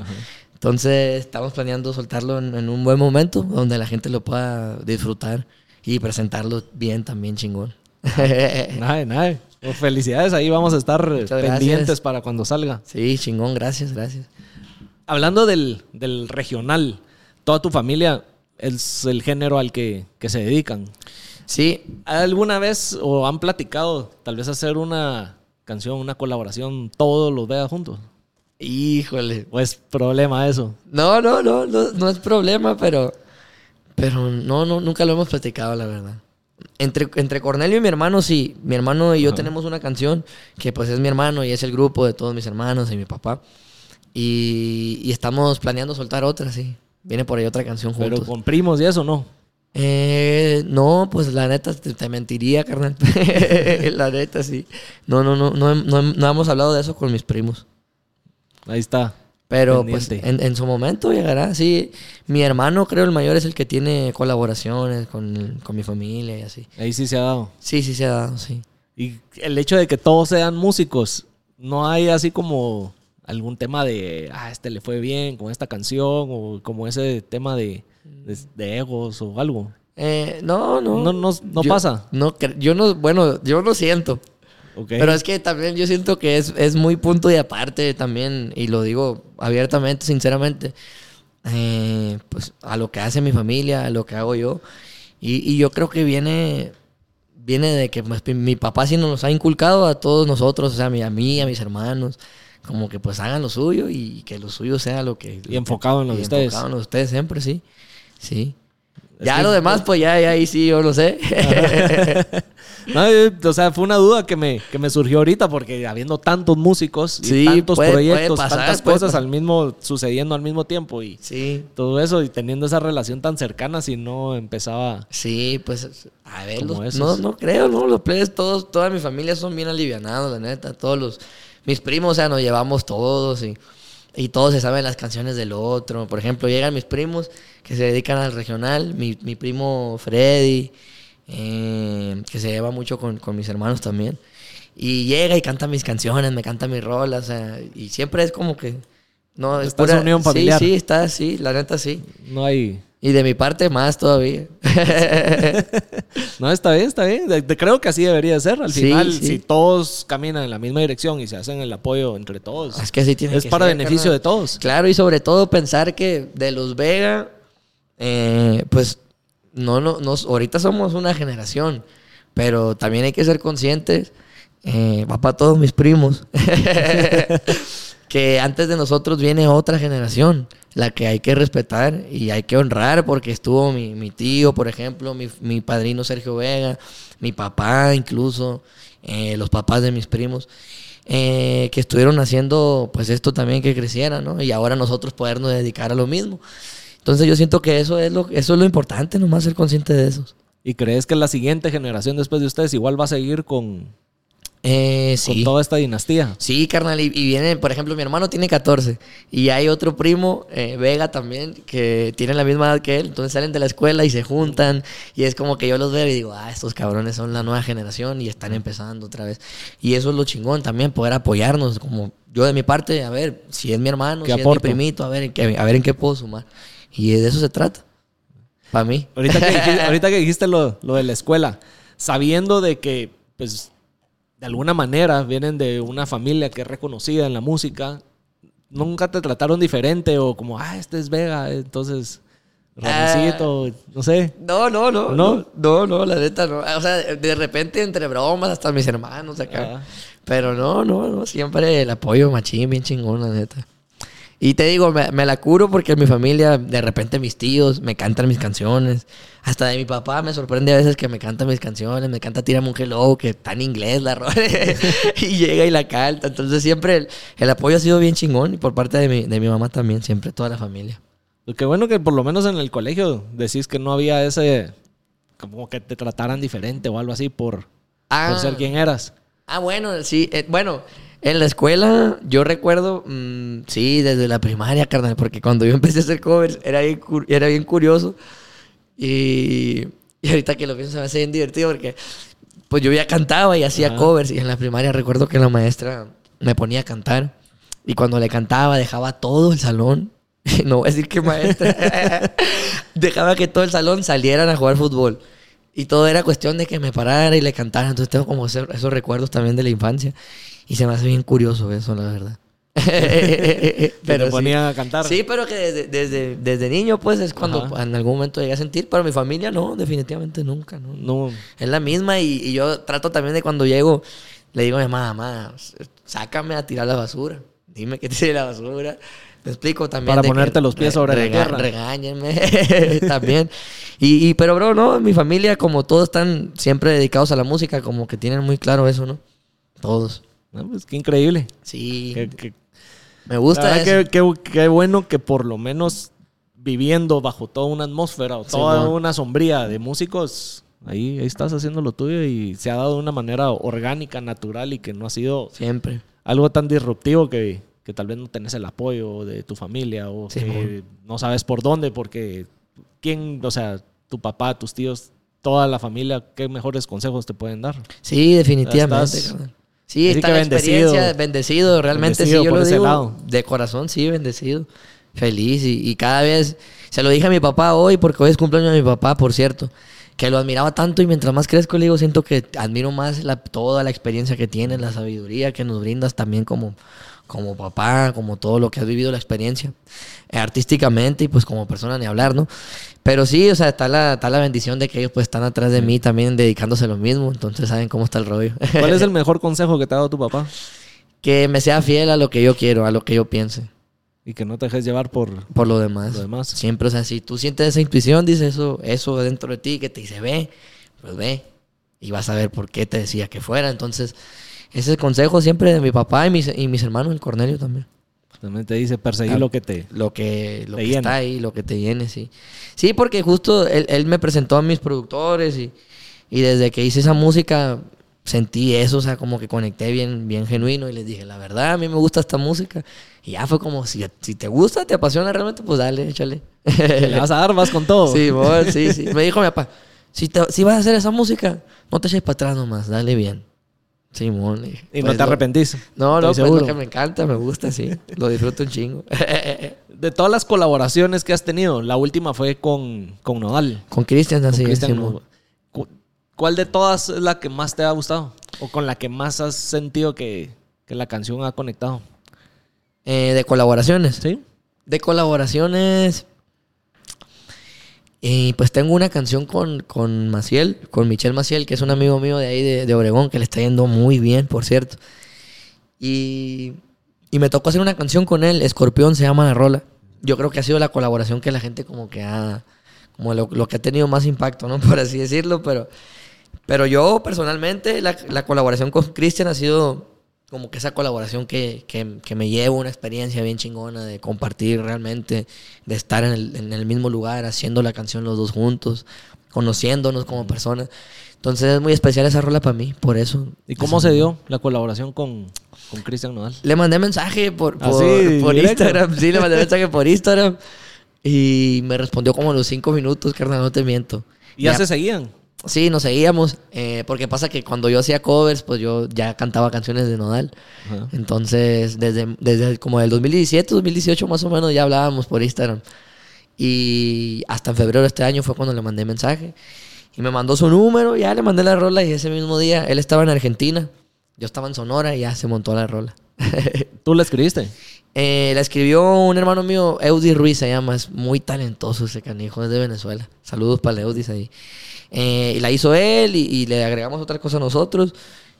Speaker 2: Entonces estamos planeando soltarlo en, en un buen momento, donde la gente lo pueda disfrutar y presentarlo bien también chingón.
Speaker 1: Nada, nada. Pues felicidades, ahí vamos a estar
Speaker 2: Muchas
Speaker 1: pendientes
Speaker 2: gracias.
Speaker 1: para cuando salga.
Speaker 2: sí, chingón, gracias, gracias.
Speaker 1: Hablando del, del regional, toda tu familia es el género al que, que se dedican.
Speaker 2: Sí,
Speaker 1: ¿Alguna vez o han platicado tal vez hacer una canción, una colaboración, todos los veas juntos?
Speaker 2: híjole.
Speaker 1: ¿O es problema eso?
Speaker 2: No, no, no, no, no es problema, pero, pero no, no, nunca lo hemos platicado, la verdad. Entre, entre Cornelio y mi hermano, sí. Mi hermano y yo tenemos una canción que pues es mi hermano y es el grupo de todos mis hermanos y mi papá. Y, y estamos planeando soltar otra, sí. Viene por ahí otra canción juntos.
Speaker 1: Pero con primos y eso, ¿no?
Speaker 2: Eh, no, pues la neta te, te mentiría, carnal. la neta, sí. No, no, no, no, no, no hemos hablado de eso con mis primos.
Speaker 1: Ahí está.
Speaker 2: Pero pues en, en su momento llegará, sí. Mi hermano, creo, el mayor es el que tiene colaboraciones con, con mi familia y así.
Speaker 1: Ahí sí se ha dado.
Speaker 2: Sí, sí se ha dado, sí.
Speaker 1: Y el hecho de que todos sean músicos, no hay así como algún tema de, ah, este le fue bien con esta canción, o como ese tema de, de, de egos o algo.
Speaker 2: Eh, no, no.
Speaker 1: No, no- no
Speaker 2: Yo-
Speaker 1: pasa.
Speaker 2: No, yo no, bueno, yo no siento. Pero es que también yo siento que es, es muy punto y aparte también, y lo digo abiertamente, sinceramente, eh, pues a lo que hace mi familia, a lo que hago yo. Y, y yo creo que viene, viene de que pues, mi papá sí nos ha inculcado a todos nosotros, o sea, a mí, a mis hermanos, como que pues hagan lo suyo y que lo suyo sea lo que...
Speaker 1: Y enfocado en lo de ustedes.
Speaker 2: enfocado en lo de ustedes siempre, sí. Sí. Ya lo demás, pues ya, ya ahí sí, yo lo sé.
Speaker 1: No, yo- o sea, fue una duda que me, que me surgió ahorita porque habiendo tantos músicos y
Speaker 2: Sí,
Speaker 1: tantos
Speaker 2: puede- puede
Speaker 1: proyectos,
Speaker 2: pasar,
Speaker 1: tantas cosas
Speaker 2: pasar.
Speaker 1: al mismo, sucediendo al mismo tiempo y
Speaker 2: sí.
Speaker 1: todo eso y teniendo esa relación tan cercana si no empezaba...
Speaker 2: Sí, pues, a ver, los- no, no creo, ¿no? Los plebes, todos, toda mi familia son bien alivianados, la neta. Todos los, mis primos, o sea, nos llevamos todos y, y todos se saben las canciones del otro. Por ejemplo, llegan mis primos que se dedican al regional, mi, mi primo Freddy, eh, que se lleva mucho con, con mis hermanos también. Y llega y canta mis canciones, me canta mis rolas, o sea, y siempre es como que... No, es
Speaker 1: Está esa unión familiar.
Speaker 2: Sí, sí, está así, la neta sí.
Speaker 1: No hay...
Speaker 2: Y de mi parte más todavía.
Speaker 1: No, está bien, está bien. De- de- creo que así debería ser. Al
Speaker 2: Sí,
Speaker 1: final,
Speaker 2: sí.
Speaker 1: si todos caminan en la misma dirección y se hacen el apoyo entre todos,
Speaker 2: Es que así tiene
Speaker 1: es
Speaker 2: que
Speaker 1: para
Speaker 2: ser,
Speaker 1: beneficio
Speaker 2: carnal.
Speaker 1: de todos.
Speaker 2: Claro, y sobre todo pensar que de los Vega, eh, pues no, no, nos, ahorita somos una generación, pero también hay que ser conscientes, eh, va para todos mis primos, que antes de nosotros viene otra generación, la que hay que respetar y hay que honrar, porque estuvo mi, mi tío, por ejemplo, mi, mi padrino Sergio Vega, mi papá incluso, eh, los papás de mis primos, eh, que estuvieron haciendo pues esto también que creciera, ¿no? Y ahora nosotros podernos dedicar a lo mismo. Entonces yo siento que eso es lo, eso es lo importante, nomás ser consciente de eso.
Speaker 1: ¿Y crees que la siguiente generación después de ustedes igual va a seguir con,
Speaker 2: Eh,
Speaker 1: con
Speaker 2: sí.
Speaker 1: toda esta dinastía?
Speaker 2: Sí, carnal, y, y viene, por ejemplo, mi hermano tiene 14 y hay otro primo, eh, Vega también, que tiene la misma edad que él, entonces salen de la escuela y se juntan y es como que yo los veo y digo, ah, estos cabrones son la nueva generación y están empezando otra vez. Y eso es lo chingón también, poder apoyarnos, como yo de mi parte, a ver, si es mi hermano,
Speaker 1: ¿Qué
Speaker 2: si
Speaker 1: aporto?
Speaker 2: es mi primito, a ver, en qué, a ver en qué puedo sumar. Y de eso se trata, para mí.
Speaker 1: Ahorita que dijiste, ahorita que dijiste lo, lo de la escuela, sabiendo de que, pues, de alguna manera vienen de una familia que es reconocida en la música, nunca te trataron diferente o como, ah, este es Vega, entonces, Ramoncito, no sé.
Speaker 2: No, no, no,
Speaker 1: ¿No?
Speaker 2: no, no, no, la neta no. O sea, de repente entre bromas, hasta mis hermanos acá.
Speaker 1: Ah.
Speaker 2: Pero no, no, no, siempre el apoyo machín, bien chingón, la neta. Y te digo, me, me la curo porque en mi familia, de repente mis tíos me cantan mis canciones. Hasta de mi papá me sorprende a veces que me canta mis canciones. Me canta Tírame un hello, que está en inglés la rola. y llega y la canta. Entonces siempre el, el apoyo ha sido bien chingón. Y por parte de mi, de mi mamá también, siempre toda la familia.
Speaker 1: Pues Qué bueno que por lo menos en el colegio decís que no había ese, como que te trataran diferente o algo así por,
Speaker 2: Ah.
Speaker 1: por ser quien eras.
Speaker 2: Ah, bueno, sí. eh, bueno, en la escuela yo recuerdo, mm, sí, desde la primaria, carnal, porque cuando yo empecé a hacer covers era bien, era bien curioso. Y, y ahorita que lo pienso se me hace bien divertido porque pues yo ya cantaba y hacía
Speaker 1: Ajá.
Speaker 2: covers. Y en la primaria recuerdo que la maestra me ponía a cantar. Y cuando le cantaba dejaba todo el salón. No voy a decir qué maestra. dejaba que todo el salón salieran a jugar fútbol. Y todo era cuestión de que me parara y le cantara. Entonces tengo como esos recuerdos también de la infancia. Y se me hace bien curioso eso, la verdad.
Speaker 1: te
Speaker 2: sí.
Speaker 1: ponía a cantar.
Speaker 2: Sí, pero que desde, desde, desde niño, pues es cuando
Speaker 1: Ajá.
Speaker 2: en algún momento llegué a sentir. Pero mi familia no, definitivamente nunca. No,
Speaker 1: No,
Speaker 2: Es la misma. Y, y yo trato también de cuando llego, le digo a mi mamá, mamá, sácame a tirar la basura. Dime que tire la basura. Me explico también.
Speaker 1: Para ponerte los pies sobre la tierra.
Speaker 2: Regáñenme también. Y, y, pero, bro, no, mi familia, como todos están siempre dedicados a la música, como que tienen muy claro eso, ¿no? Todos.
Speaker 1: No, pues qué increíble.
Speaker 2: Sí.
Speaker 1: Qué- qué-
Speaker 2: me gusta eso.
Speaker 1: qué bueno que por lo menos viviendo bajo toda una atmósfera o toda una sombría de músicos, ahí, ahí estás haciendo lo tuyo y se ha dado de una manera orgánica, natural y que no ha sido
Speaker 2: Siempre.
Speaker 1: algo tan disruptivo que, que tal vez no tenés el apoyo de tu familia o que
Speaker 2: Simón.
Speaker 1: no sabes por dónde porque quién, o sea, tu papá, tus tíos, toda la familia, qué mejores consejos te pueden dar.
Speaker 2: Sí, definitivamente.
Speaker 1: Estás-.
Speaker 2: Sí,
Speaker 1: Así
Speaker 2: está
Speaker 1: que
Speaker 2: la
Speaker 1: bendecido.
Speaker 2: experiencia, bendecido, realmente
Speaker 1: Bendecido
Speaker 2: sí, yo
Speaker 1: por
Speaker 2: lo
Speaker 1: ese
Speaker 2: digo
Speaker 1: lado.
Speaker 2: de corazón, sí, bendecido, feliz y, y cada vez, se lo dije a mi papá hoy, porque hoy es cumpleaños de mi papá, por cierto, que lo admiraba tanto y mientras más crezco, le digo, siento que admiro más la, toda la experiencia que tienes, la sabiduría que nos brindas también como, como papá, como todo lo que has vivido, la experiencia, eh, artísticamente y pues como persona ni hablar, ¿no? Pero sí, o sea, está la, está la bendición de que ellos pues están atrás de mí también dedicándose a lo mismo, entonces saben cómo está el rollo.
Speaker 1: ¿Cuál es el mejor consejo que te ha dado tu papá?
Speaker 2: que me sea fiel a lo que yo quiero, a lo que yo piense.
Speaker 1: Y que no te dejes llevar por...
Speaker 2: por lo demás.
Speaker 1: Lo demás.
Speaker 2: Siempre, o sea, si tú sientes esa intuición, dices eso, eso dentro de ti que te dice ve, pues ve. Y vas a ver por qué te decía que fuera. Entonces, ese es el consejo siempre de mi papá y mis, y mis hermanos, el Cornelio también.
Speaker 1: También te dice perseguir
Speaker 2: Ah,
Speaker 1: lo que te...
Speaker 2: Lo que, lo
Speaker 1: Te
Speaker 2: que
Speaker 1: llena.
Speaker 2: está ahí, lo que te llene, sí. Sí, porque justo él, él me presentó a mis productores y, y desde que hice esa música sentí eso, o sea, como que conecté bien, bien genuino y les dije, la verdad, a mí me gusta esta música. Y ya fue como, si, si te gusta, te apasiona realmente, pues dale, échale.
Speaker 1: le vas a dar, vas con todo.
Speaker 2: Sí, bon, sí, sí. Me dijo mi papá, si, te- si vas a hacer esa música, no te eches para atrás nomás, dale bien. Simón. dije,
Speaker 1: Y no
Speaker 2: "Pues
Speaker 1: te
Speaker 2: lo-
Speaker 1: arrepentís.
Speaker 2: No, no, pues lo que me encanta, me gusta, sí. Lo disfruto un chingo.
Speaker 1: De todas las colaboraciones que has tenido, la última fue con, con Nodal.
Speaker 2: Con Cristian, así
Speaker 1: Cristian ¿Cuál de todas es la que más te ha gustado? ¿O con la que más has sentido que, que la canción ha conectado?
Speaker 2: Eh, de colaboraciones.
Speaker 1: ¿Sí?
Speaker 2: De colaboraciones. Y pues tengo una canción con, con Maciel, con Michel Maciel, que es un amigo mío de ahí de, de Obregón, que le está yendo muy bien, por cierto. Y, y me tocó hacer una canción con él, Escorpión se llama la rola. Yo creo que ha sido la colaboración que la gente como que ha, como lo, lo que ha tenido más impacto, ¿no? Por así decirlo, pero, pero yo personalmente la, la colaboración con Cristian ha sido como que esa colaboración que, que, que me lleva una experiencia bien chingona de compartir realmente, de estar en el, en el mismo lugar haciendo la canción los dos juntos, conociéndonos como personas. Entonces es muy especial esa rola para mí, por eso.
Speaker 1: ¿Y cómo se dio la colaboración con, con Cristian Nodal?
Speaker 2: Le mandé mensaje por,
Speaker 1: ¿Ah,
Speaker 2: por,
Speaker 1: sí?
Speaker 2: por. Instagram. Sí, le mandé mensaje por Instagram. Y me respondió como a los cinco minutos, carnal, no te miento.
Speaker 1: ¿Y ya se seguían?
Speaker 2: Sí, nos seguíamos. eh, porque pasa que cuando yo hacía covers, pues yo ya cantaba canciones de Nodal.
Speaker 1: Ajá.
Speaker 2: Entonces, desde, desde como el 2017, 2018 más o menos ya hablábamos por Instagram. Y hasta en febrero de este año fue cuando le mandé mensaje. Y me mandó su número, ya le mandé la rola y ese mismo día él estaba en Argentina. Yo estaba en Sonora y ya se montó la rola.
Speaker 1: ¿Tú la escribiste?
Speaker 2: Eh, la escribió un hermano mío, Eudi Ruiz se llama, es muy talentoso ese canijo, es de Venezuela. Saludos para Eudis ahí. Eh, y la hizo él y, y le agregamos otra cosa nosotros.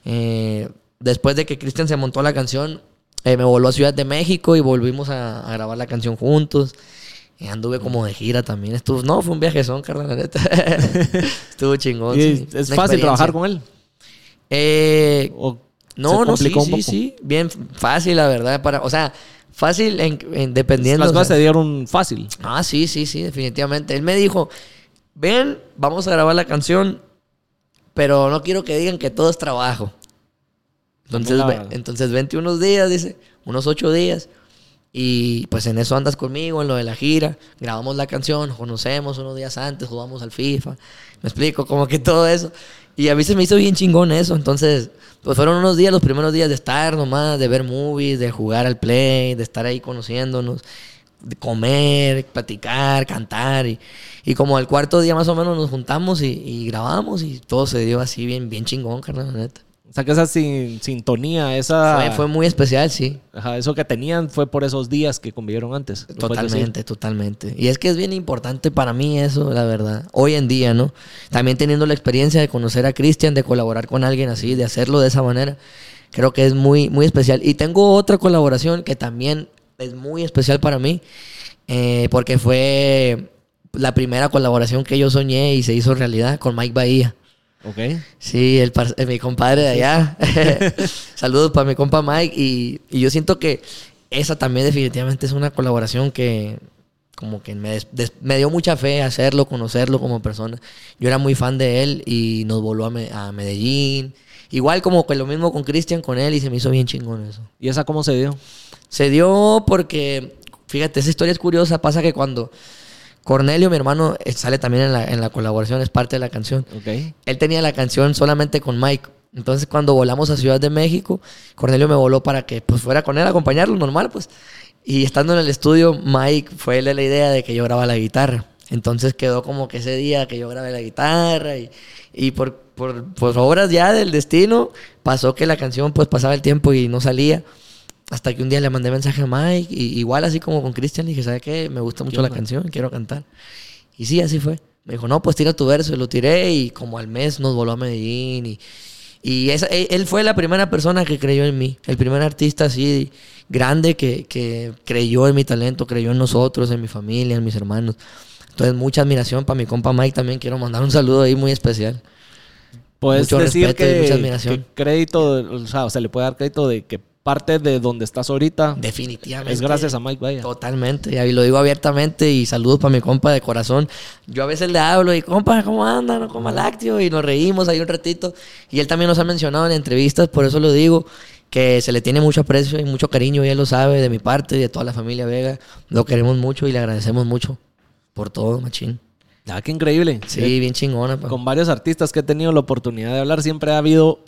Speaker 2: Eh, después de que Cristian se montó la canción, eh, me voló a Ciudad de México y volvimos a, a grabar la canción juntos. Eh, anduve como de gira también. Estuvo, no, fue un viajezón, carnal, la neta. Estuvo chingón.
Speaker 1: ¿Y
Speaker 2: sí.
Speaker 1: ¿Es
Speaker 2: Una
Speaker 1: fácil trabajar con él?
Speaker 2: Eh,
Speaker 1: ¿O
Speaker 2: no, no, sí, sí, sí. Bien fácil, la verdad. Para, o sea, fácil en, en- dependiendo.
Speaker 1: Las cosas se dieron fácil.
Speaker 2: Ah, sí, sí, sí, definitivamente. Él me dijo, ven, vamos a grabar la canción, pero no quiero que digan que todo es trabajo. Entonces, ve- entonces vente unos días, dice, unos ocho días. Y pues en eso andas conmigo, en lo de la gira. Grabamos la canción, nos conocemos unos días antes, jugamos al FIFA. Me explico, como que todo eso. Y a mí se me hizo bien chingón eso. Entonces, pues fueron unos días, los primeros días de estar nomás, de ver movies, de jugar al play, de estar ahí conociéndonos, comer, platicar, cantar. Y, y como al cuarto día más o menos nos juntamos y, y grabamos y todo se dio así bien, bien chingón, carnal, la neta.
Speaker 1: O sea, que esa sin- sintonía, esa...
Speaker 2: Fue, fue muy especial, sí.
Speaker 1: Ajá, eso que tenían fue por esos días que convivieron antes.
Speaker 2: Totalmente, totalmente. Y es que es bien importante para mí eso, la verdad. Hoy en día, ¿no? También teniendo la experiencia de conocer a Cristian, de colaborar con alguien así, de hacerlo de esa manera, creo que es muy, muy especial. Y tengo otra colaboración que también es muy especial para mí, eh, porque fue la primera colaboración que yo soñé y se hizo realidad con Mike Bahía.
Speaker 1: Ok.
Speaker 2: Sí, el, par- eh, mi compadre de allá. Saludos para mi compa Mike. Y, y yo siento que esa también definitivamente es una colaboración que como que me, dio mucha fe hacerlo, conocerlo como persona. Yo era muy fan de él y nos voló a, Me- a Medellín. Igual como que lo mismo con Cristian, con él y se me hizo bien chingón eso.
Speaker 1: ¿Y esa cómo se dio?
Speaker 2: Se dio porque, fíjate, esa historia es curiosa. Pasa que cuando Cornelio, mi hermano, sale también en la, en la colaboración, es parte de la canción
Speaker 1: Ok.
Speaker 2: él tenía la canción solamente con Mike. Entonces cuando volamos a Ciudad de México, Cornelio me voló para que pues fuera con él a acompañarlo, normal pues. Y estando en el estudio, Mike fue él la idea de que yo grabara la guitarra. Entonces quedó como que ese día que yo grabé la guitarra y, y por, por, por obras ya del destino pasó que la canción pues pasaba el tiempo y no salía. Hasta que un día le mandé mensaje a Mike, y igual así como con Cristian, le dije, ¿sabe qué? Me gusta mucho la canción, quiero cantar. Y sí, así fue. Me dijo, no, pues tira tu verso. Y lo tiré y como al mes nos voló a Medellín. Y, Y esa- él él fue la primera persona que creyó en mí, el primer artista así grande que, que creyó en mi talento, creyó en nosotros, en mi familia, en mis hermanos. Entonces, mucha admiración para mi compa Mike también. Quiero mandar un saludo ahí muy especial.
Speaker 1: Puedes
Speaker 2: Mucho
Speaker 1: decir
Speaker 2: respeto y
Speaker 1: que,
Speaker 2: mucha admiración.
Speaker 1: que crédito, o sea, se le puede dar crédito de que parte de donde estás ahorita
Speaker 2: Definitivamente.
Speaker 1: es gracias a Mike Vaya.
Speaker 2: Totalmente, y ahí lo digo abiertamente y saludos para mi compa de corazón. Yo a veces le hablo y, compa, ¿cómo anda? No coma lácteo y nos reímos ahí un ratito. Y él también nos ha mencionado en entrevistas, por eso lo digo, que se le tiene mucho aprecio y mucho cariño, y él lo sabe de mi parte y de toda la familia Vega. Lo queremos mucho y le agradecemos mucho por todo, machín.
Speaker 1: Ah, qué increíble.
Speaker 2: Sí, bien chingona. pa.
Speaker 1: Con varios artistas que he tenido la oportunidad de hablar, siempre ha habido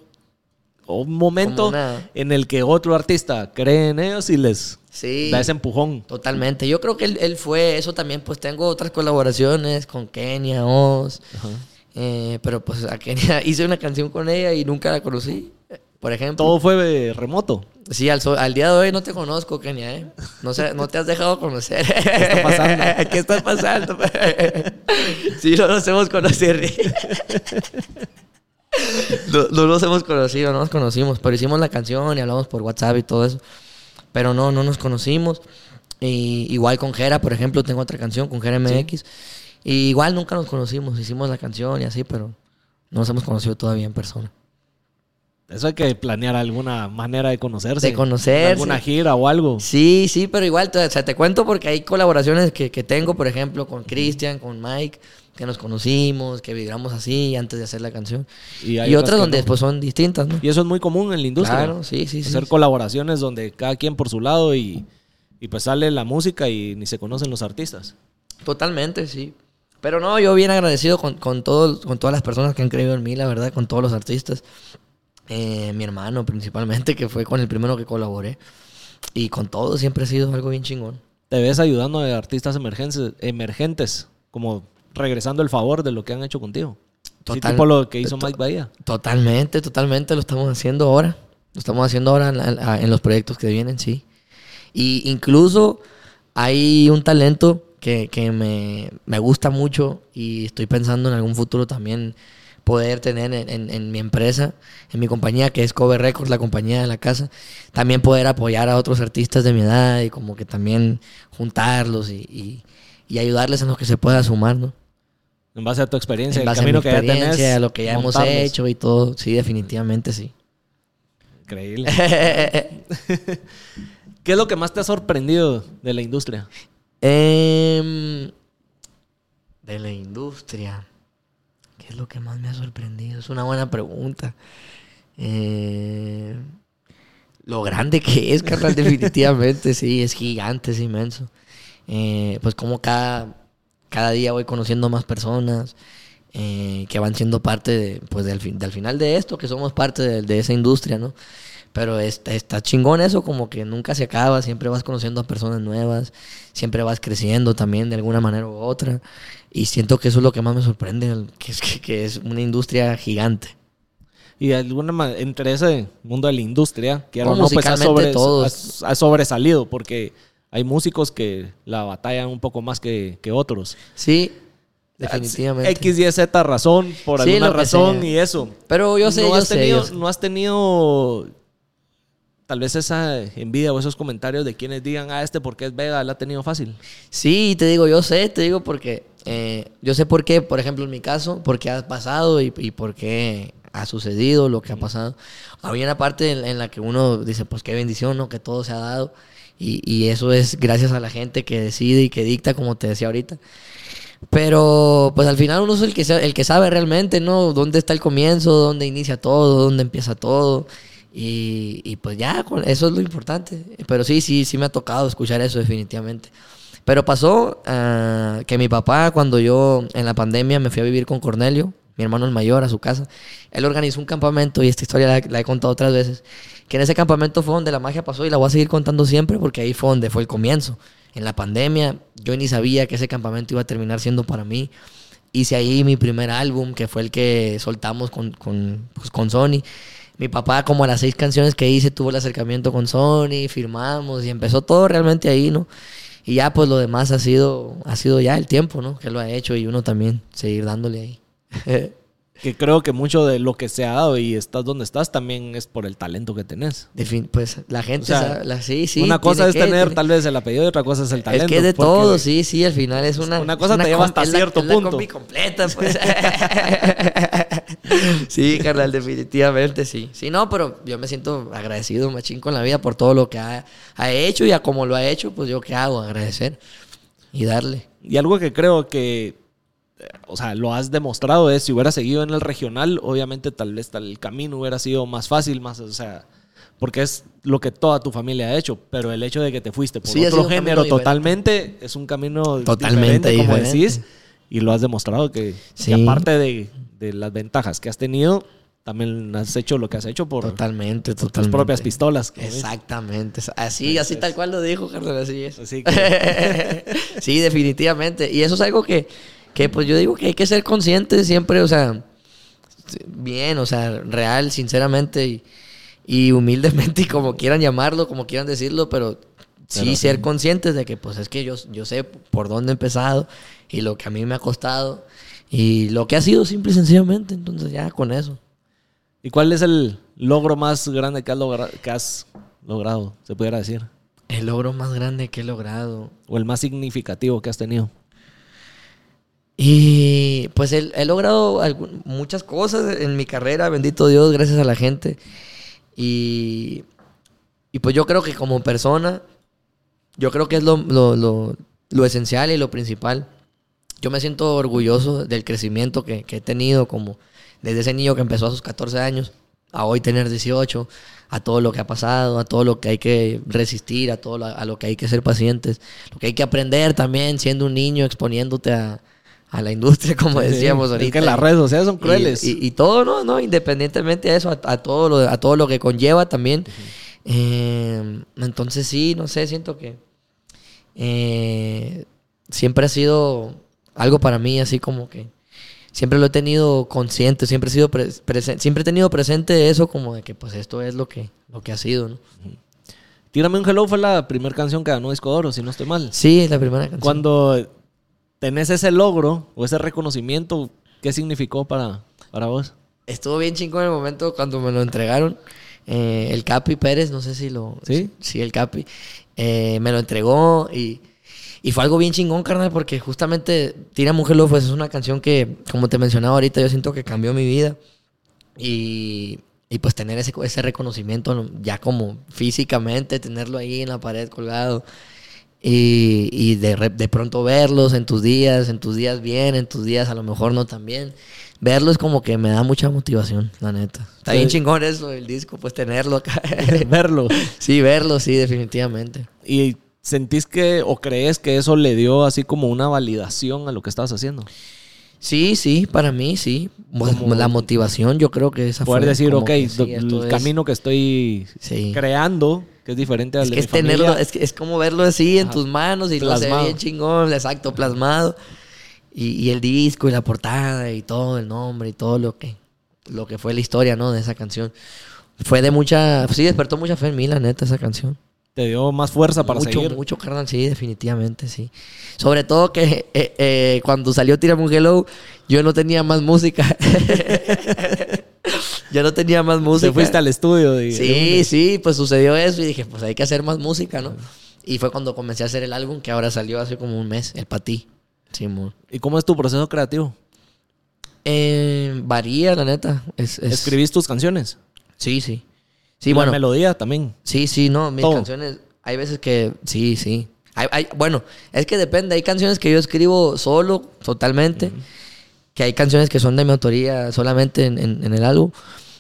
Speaker 1: un momento
Speaker 2: una-
Speaker 1: en el que otro artista cree en ellos y les
Speaker 2: Sí.
Speaker 1: da ese empujón.
Speaker 2: Totalmente. Yo creo que él, él fue eso también. Pues tengo otras colaboraciones con Kenia, Oz. Eh, pero pues a Kenia hice una canción con ella y nunca la conocí. Por ejemplo.
Speaker 1: Todo fue remoto.
Speaker 2: Sí, al, so- al día de hoy no te conozco, Kenia, ¿eh? No, sé, no te has dejado conocer. ¿Qué
Speaker 1: está pasando?
Speaker 2: ¿Qué está pasando? sí, no nos hemos conocido. No, no nos hemos conocido, no nos conocimos. Pero hicimos la canción y hablamos por WhatsApp y todo eso. Pero no, no nos conocimos. Y igual con Jera, por ejemplo, tengo otra canción con Jera MX. Y igual nunca nos conocimos. Hicimos la canción y así, pero no nos hemos conocido todavía en persona.
Speaker 1: Eso hay que planear alguna manera de conocerse.
Speaker 2: De conocerse.
Speaker 1: Alguna gira o algo.
Speaker 2: Sí, sí, pero igual, te, o sea, te cuento porque hay colaboraciones que, que tengo, por ejemplo, con Cristian, con Mike, que nos conocimos, que vibramos así antes de hacer la canción.
Speaker 1: Y
Speaker 2: Y,
Speaker 1: hay otras
Speaker 2: otras donde
Speaker 1: no.
Speaker 2: después son distintas, ¿no?
Speaker 1: Y eso es muy común en la industria.
Speaker 2: Claro, sí, sí, sí.
Speaker 1: Hacer colaboraciones donde cada quien por su lado y, y pues sale la música y ni se conocen los artistas.
Speaker 2: Totalmente, sí. Pero no, yo bien agradecido con, con, todos, con todas las personas que han creído en mí, la verdad, con todos los artistas. Eh, mi hermano principalmente, que fue con el primero que colaboré. Y con todos siempre ha sido algo bien chingón.
Speaker 1: Te ves ayudando a artistas emergentes, emergentes como regresando el favor de lo que han hecho contigo. Sí,
Speaker 2: Total-
Speaker 1: tipo lo que hizo
Speaker 2: to-
Speaker 1: Mike Bahía.
Speaker 2: Totalmente, totalmente lo estamos haciendo ahora. Lo estamos haciendo ahora en, la- en los proyectos que vienen, sí. Y incluso hay un talento que, que me, me gusta mucho y estoy pensando en algún futuro también poder tener en, en- en mi empresa, en mi compañía que es Cover Records, la compañía de la casa, también poder apoyar a otros artistas de mi edad y como que también juntarlos y, y- y ayudarles en lo que se pueda sumar, ¿no?
Speaker 1: En base a tu experiencia,
Speaker 2: En
Speaker 1: el
Speaker 2: base a mi
Speaker 1: camino que ya
Speaker 2: experiencia,
Speaker 1: tenés.
Speaker 2: a lo que ya hemos hecho y todo, sí, definitivamente sí.
Speaker 1: Increíble. ¿Qué es lo que más te ha sorprendido de la industria?
Speaker 2: Em, de la industria. ¿Qué es lo que más me ha sorprendido? Es una buena pregunta. Eh, lo grande que es, carnal, definitivamente, sí, es gigante, es inmenso. Eh, pues como cada, cada día voy conociendo más personas eh, que van siendo parte de, pues del, fin- del final de esto, que somos parte de, de esa industria, ¿no? Pero está, está chingón eso, como que nunca se acaba, siempre vas conociendo a personas nuevas, siempre vas creciendo también de alguna manera u otra. Y siento que eso es lo que más me sorprende, que es, que, que es una industria gigante.
Speaker 1: Y de alguna manera, entre ese mundo de la industria, que
Speaker 2: No,
Speaker 1: no, pues ha, sobre- ha sobresalido, porque hay músicos que la batallan un poco más que, que otros.
Speaker 2: Sí, definitivamente.
Speaker 1: X, Y, Z razón, por
Speaker 2: Sí,
Speaker 1: alguna
Speaker 2: que
Speaker 1: razón
Speaker 2: sea.
Speaker 1: y eso.
Speaker 2: Pero yo sé,
Speaker 1: no
Speaker 2: yo
Speaker 1: has
Speaker 2: sé,
Speaker 1: tenido,
Speaker 2: yo.
Speaker 1: No has tenido tal vez esa envidia o esos comentarios de quienes digan, ah, este porque es Vega, la ha tenido fácil.
Speaker 2: Sí, te digo, yo sé, te digo porque eh, yo sé por qué, por ejemplo, en mi caso, por qué ha pasado y, y por qué ha sucedido lo que ha pasado. Había una parte en, en la que uno dice, pues qué bendición, ¿no? Que todo se ha dado. Y, y eso es gracias a la gente que decide y que dicta, como te decía ahorita. Pero pues al final uno es el que, el que sabe realmente, ¿no? Dónde está el comienzo, dónde inicia todo, dónde empieza todo. Y, y, pues ya, eso es lo importante. Pero sí, sí, sí me ha tocado escuchar eso definitivamente. Pero pasó ah, que mi papá, cuando yo en la pandemia me fui a vivir con Cornelio, mi hermano el mayor, a su casa, él organizó un campamento y esta historia la, la he contado otras veces. Que en ese campamento fue donde la magia pasó y la voy a seguir contando siempre porque ahí fue donde fue el comienzo. En la pandemia yo ni sabía que ese campamento iba a terminar siendo para mí. Hice ahí mi primer álbum, que fue el que soltamos con, con, pues, con Sony. Mi papá, como a las seis canciones que hice, tuvo el acercamiento con Sony, firmamos y empezó todo realmente ahí, ¿no? Y ya, pues lo demás ha sido, ha sido ya el tiempo, ¿no? Que lo ha hecho y uno también seguir dándole ahí.
Speaker 1: Que creo que mucho de lo que se ha dado y estás donde estás también es por el talento que tenés.
Speaker 2: De fin, pues la gente,
Speaker 1: O sea,
Speaker 2: sabe- la, sí, sí.
Speaker 1: una cosa es
Speaker 2: que-
Speaker 1: tener
Speaker 2: tiene-
Speaker 1: tal vez el apellido y otra cosa es el talento.
Speaker 2: Es que es de todo, sí, sí, al final es una...
Speaker 1: Una cosa
Speaker 2: es
Speaker 1: te lleva hasta
Speaker 2: es la-
Speaker 1: cierto
Speaker 2: es la
Speaker 1: punto.
Speaker 2: completa, pues. sí, carnal, definitivamente, sí. Sí, no, pero yo me siento agradecido, machín, con la vida por todo lo que ha, ha hecho y a como lo ha hecho, pues yo qué hago, agradecer y darle.
Speaker 1: Y algo que creo que, o sea, lo has demostrado es si hubiera seguido en el regional, obviamente tal vez tal el camino hubiera sido más fácil, más, o sea, porque es lo que toda tu familia ha hecho, pero el hecho de que te fuiste por
Speaker 2: Sí,
Speaker 1: otro género
Speaker 2: diferente.
Speaker 1: totalmente es un camino
Speaker 2: Totalmente
Speaker 1: diferente, como
Speaker 2: diferente.
Speaker 1: decís, y lo has demostrado que, aparte de, de las ventajas que has tenido, también has hecho lo que has hecho por,
Speaker 2: Totalmente,
Speaker 1: por tus propias pistolas. como.
Speaker 2: Exactamente. Así, así tal cual lo dijo, carnal, así es.
Speaker 1: Así que-
Speaker 2: sí, definitivamente. Y eso es algo que, que, pues yo digo que hay que ser consciente siempre, o sea, bien, o sea, real, sinceramente y, y humildemente, y como quieran llamarlo, como quieran decirlo, pero sí
Speaker 1: Pero
Speaker 2: ser conscientes de que, pues es que yo, yo sé por dónde he empezado y lo que a mí me ha costado y lo que ha sido simple y sencillamente. Entonces, ya con eso.
Speaker 1: ¿Y cuál es el logro más grande que has, logra- que has logrado, se pudiera decir?
Speaker 2: El logro más grande que he logrado.
Speaker 1: ¿O el más significativo que has tenido?
Speaker 2: Y pues he, he logrado muchas cosas en mi carrera, bendito Dios, gracias a la gente. Y, y pues yo creo que como persona, yo creo que es lo, lo- lo- esencial y lo principal. Yo me siento orgulloso del crecimiento que, he tenido, como desde ese niño que empezó a sus 14 años, a hoy tener 18, a todo lo que ha pasado, a todo lo que hay que resistir, a todo a lo que hay que ser pacientes, lo que hay que aprender también siendo un niño, exponiéndote a, a la industria, como
Speaker 1: Sí,
Speaker 2: decíamos
Speaker 1: es
Speaker 2: ahorita.
Speaker 1: que las redes sociales son crueles.
Speaker 2: Y, y todo, ¿no? no Independientemente de eso, a, a todo, lo, a todo lo que conlleva también. Eh, entonces sí, no sé, siento que eh, siempre ha sido algo para mí, así como que siempre lo he tenido consciente, siempre he sido siempre he tenido presente eso como de que pues esto es lo que, lo que ha sido, ¿no?
Speaker 1: Tírame un Hello fue la primera canción que ganó Disco Oro, si no estoy mal.
Speaker 2: Sí, es la primera canción.
Speaker 1: Cuando tenés ese logro o ese reconocimiento, ¿qué significó para, para vos?
Speaker 2: Estuvo bien chingón el momento cuando me lo entregaron. Eh, el Capi Pérez, no sé si lo...
Speaker 1: ¿Sí?
Speaker 2: Sí, el Capi. Eh, me lo entregó y, y fue algo bien chingón, carnal, porque justamente Tira Mujer Love pues, es una canción que, como te mencionaba ahorita, yo siento que cambió mi vida. Y, y pues tener ese, ese reconocimiento ¿no? ya como físicamente, tenerlo ahí en la pared colgado. Y, y de, de pronto verlos en tus días, en tus días bien, en tus días a lo mejor no tan bien. Verlos como que me da mucha motivación, la neta. Está
Speaker 1: Sí.
Speaker 2: bien chingón eso, el disco, pues tenerlo acá.
Speaker 1: Verlo.
Speaker 2: sí, verlo, sí, definitivamente.
Speaker 1: ¿Y sentís que o crees que eso le dio así como una validación a lo que estabas haciendo?
Speaker 2: Sí, sí, para mí sí. Pues,
Speaker 1: Como-
Speaker 2: la motivación, yo creo que esa
Speaker 1: Poder
Speaker 2: fue
Speaker 1: decir,
Speaker 2: como
Speaker 1: ok,
Speaker 2: que sí,
Speaker 1: el
Speaker 2: es-
Speaker 1: camino que estoy
Speaker 2: Sí.
Speaker 1: creando, que es diferente al
Speaker 2: Es
Speaker 1: de
Speaker 2: que
Speaker 1: mi
Speaker 2: es tenerlo,
Speaker 1: familia,
Speaker 2: es, que es como verlo así en
Speaker 1: Ajá.
Speaker 2: tus manos y lo hace
Speaker 1: Plasmado.
Speaker 2: bien chingón, exacto, plasmado. Y, y el disco y la portada y todo, el nombre y todo lo que, lo que fue la historia, ¿no? De esa canción. Fue de mucha, sí, despertó mucha fe en mí, la neta, esa canción.
Speaker 1: te dio más fuerza para
Speaker 2: mucho,
Speaker 1: seguir.
Speaker 2: mucho, carnal, sí, definitivamente, sí. Sobre todo que eh, eh, cuando salió Tírame un Hello, yo no tenía más música. yo no tenía más música.
Speaker 1: Te fuiste al estudio. y-
Speaker 2: Sí, sí, pues sucedió eso y dije, pues hay que hacer más música, ¿no? Y fue cuando comencé a hacer el álbum que ahora salió hace como un mes, el Patí. Sí, amor.
Speaker 1: ¿Y cómo es tu proceso creativo?
Speaker 2: Eh, varía, la neta. Es, es-
Speaker 1: ¿Escribís tus canciones?
Speaker 2: Sí, sí.
Speaker 1: ¿Y
Speaker 2: Sí,
Speaker 1: la
Speaker 2: bueno.
Speaker 1: melodía también.
Speaker 2: Sí, sí, no, mis
Speaker 1: Todo.
Speaker 2: canciones, hay veces que, sí, sí. Hay, hay- bueno, es que depende, hay canciones que yo escribo solo, totalmente, que hay canciones que son de mi autoría solamente en, en- en el álbum,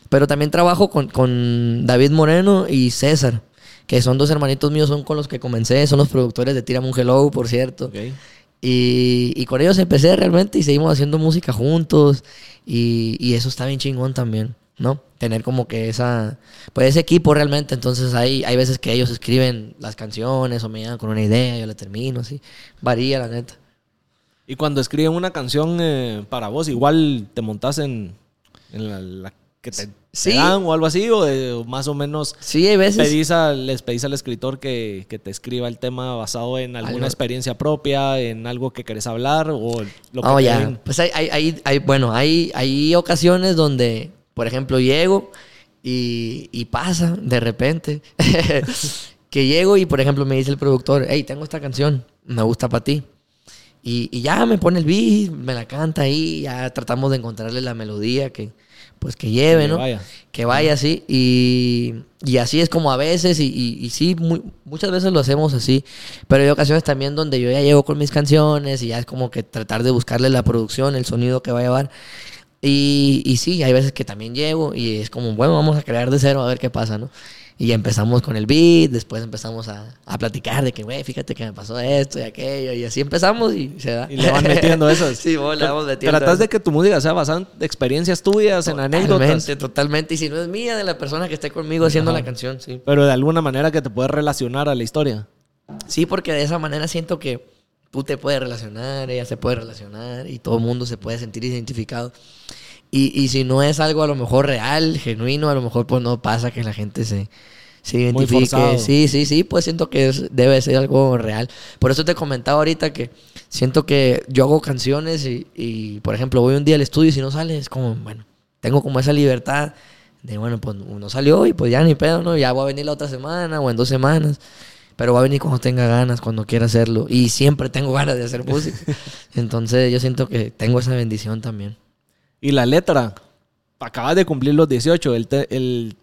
Speaker 2: pero también trabajo con, con David Moreno y César, que son dos hermanitos míos, son con los que comencé, son los productores de Tírame un Hello, por cierto. Y, y con ellos empecé realmente y seguimos haciendo música juntos. Y, y eso está bien chingón también, ¿no? Tener como que esa, pues ese equipo realmente. Entonces hay, hay veces que ellos escriben las canciones o me llegan con una idea, yo la termino, así. Varía, la neta.
Speaker 1: Y cuando escriben una canción eh, para vos, igual te montás en, en la, la que te, dan o algo así, o, de- o más o menos
Speaker 2: Sí, hay veces.
Speaker 1: pedís a- les pedís al escritor que, que te escriba el tema basado en alguna
Speaker 2: Algo.
Speaker 1: experiencia propia, en algo que querés hablar o lo que
Speaker 2: Oh, ya. Pues hay, hay, hay, hay- bueno, hay, hay ocasiones donde, por ejemplo, llego y, y pasa de repente que llego y, por ejemplo, me dice el productor, hey, tengo esta canción, me gusta para ti. Y, y ya me pone el beat, me la canta ahí, ya tratamos de encontrarle la melodía que, pues, que lleve,
Speaker 1: Que
Speaker 2: ¿no?
Speaker 1: vaya.
Speaker 2: Que vaya así. Y, y así es como a veces, y, y- y sí, muy- muchas veces lo hacemos así. Pero hay ocasiones también donde yo ya llego con mis canciones y ya es como que tratar de buscarle la producción, el sonido que va a llevar. Y, y sí, hay veces que también llego y es como, bueno, vamos a crear de cero a ver qué pasa, ¿no? Y empezamos con el beat, después empezamos a, a platicar de que, güey, fíjate que me pasó esto y aquello, y así empezamos y se da.
Speaker 1: Y le van metiendo esas.
Speaker 2: sí, vos le vamos metiendo.
Speaker 1: Tratas de que tu música sea basada en experiencias tuyas, en anécdotas.
Speaker 2: Totalmente, totalmente. Y si no es mía, de la persona que esté conmigo haciendo la canción, sí.
Speaker 1: Pero de alguna manera que te puedes relacionar a la historia.
Speaker 2: Sí, porque de esa manera siento que tú te puedes relacionar, ella se puede relacionar y todo el mundo se puede sentir identificado. Y, y si no es algo a lo mejor real, genuino, a lo mejor pues no pasa que la gente se, identifique. Sí, sí, sí, pues siento que es- debe ser algo real. Por eso te comentaba ahorita que siento que yo hago canciones y, y, por ejemplo, voy un día al estudio y si no sale, es como, bueno, tengo como esa libertad de, bueno, pues no salió y pues ya ni pedo, ¿no? Ya voy a venir la otra semana o en dos semanas. Pero va a venir cuando tenga ganas, cuando quiera hacerlo. Y siempre tengo ganas de hacer música. Entonces yo siento que tengo esa bendición también.
Speaker 1: Y la letra, acabas de cumplir los 18, el, te- el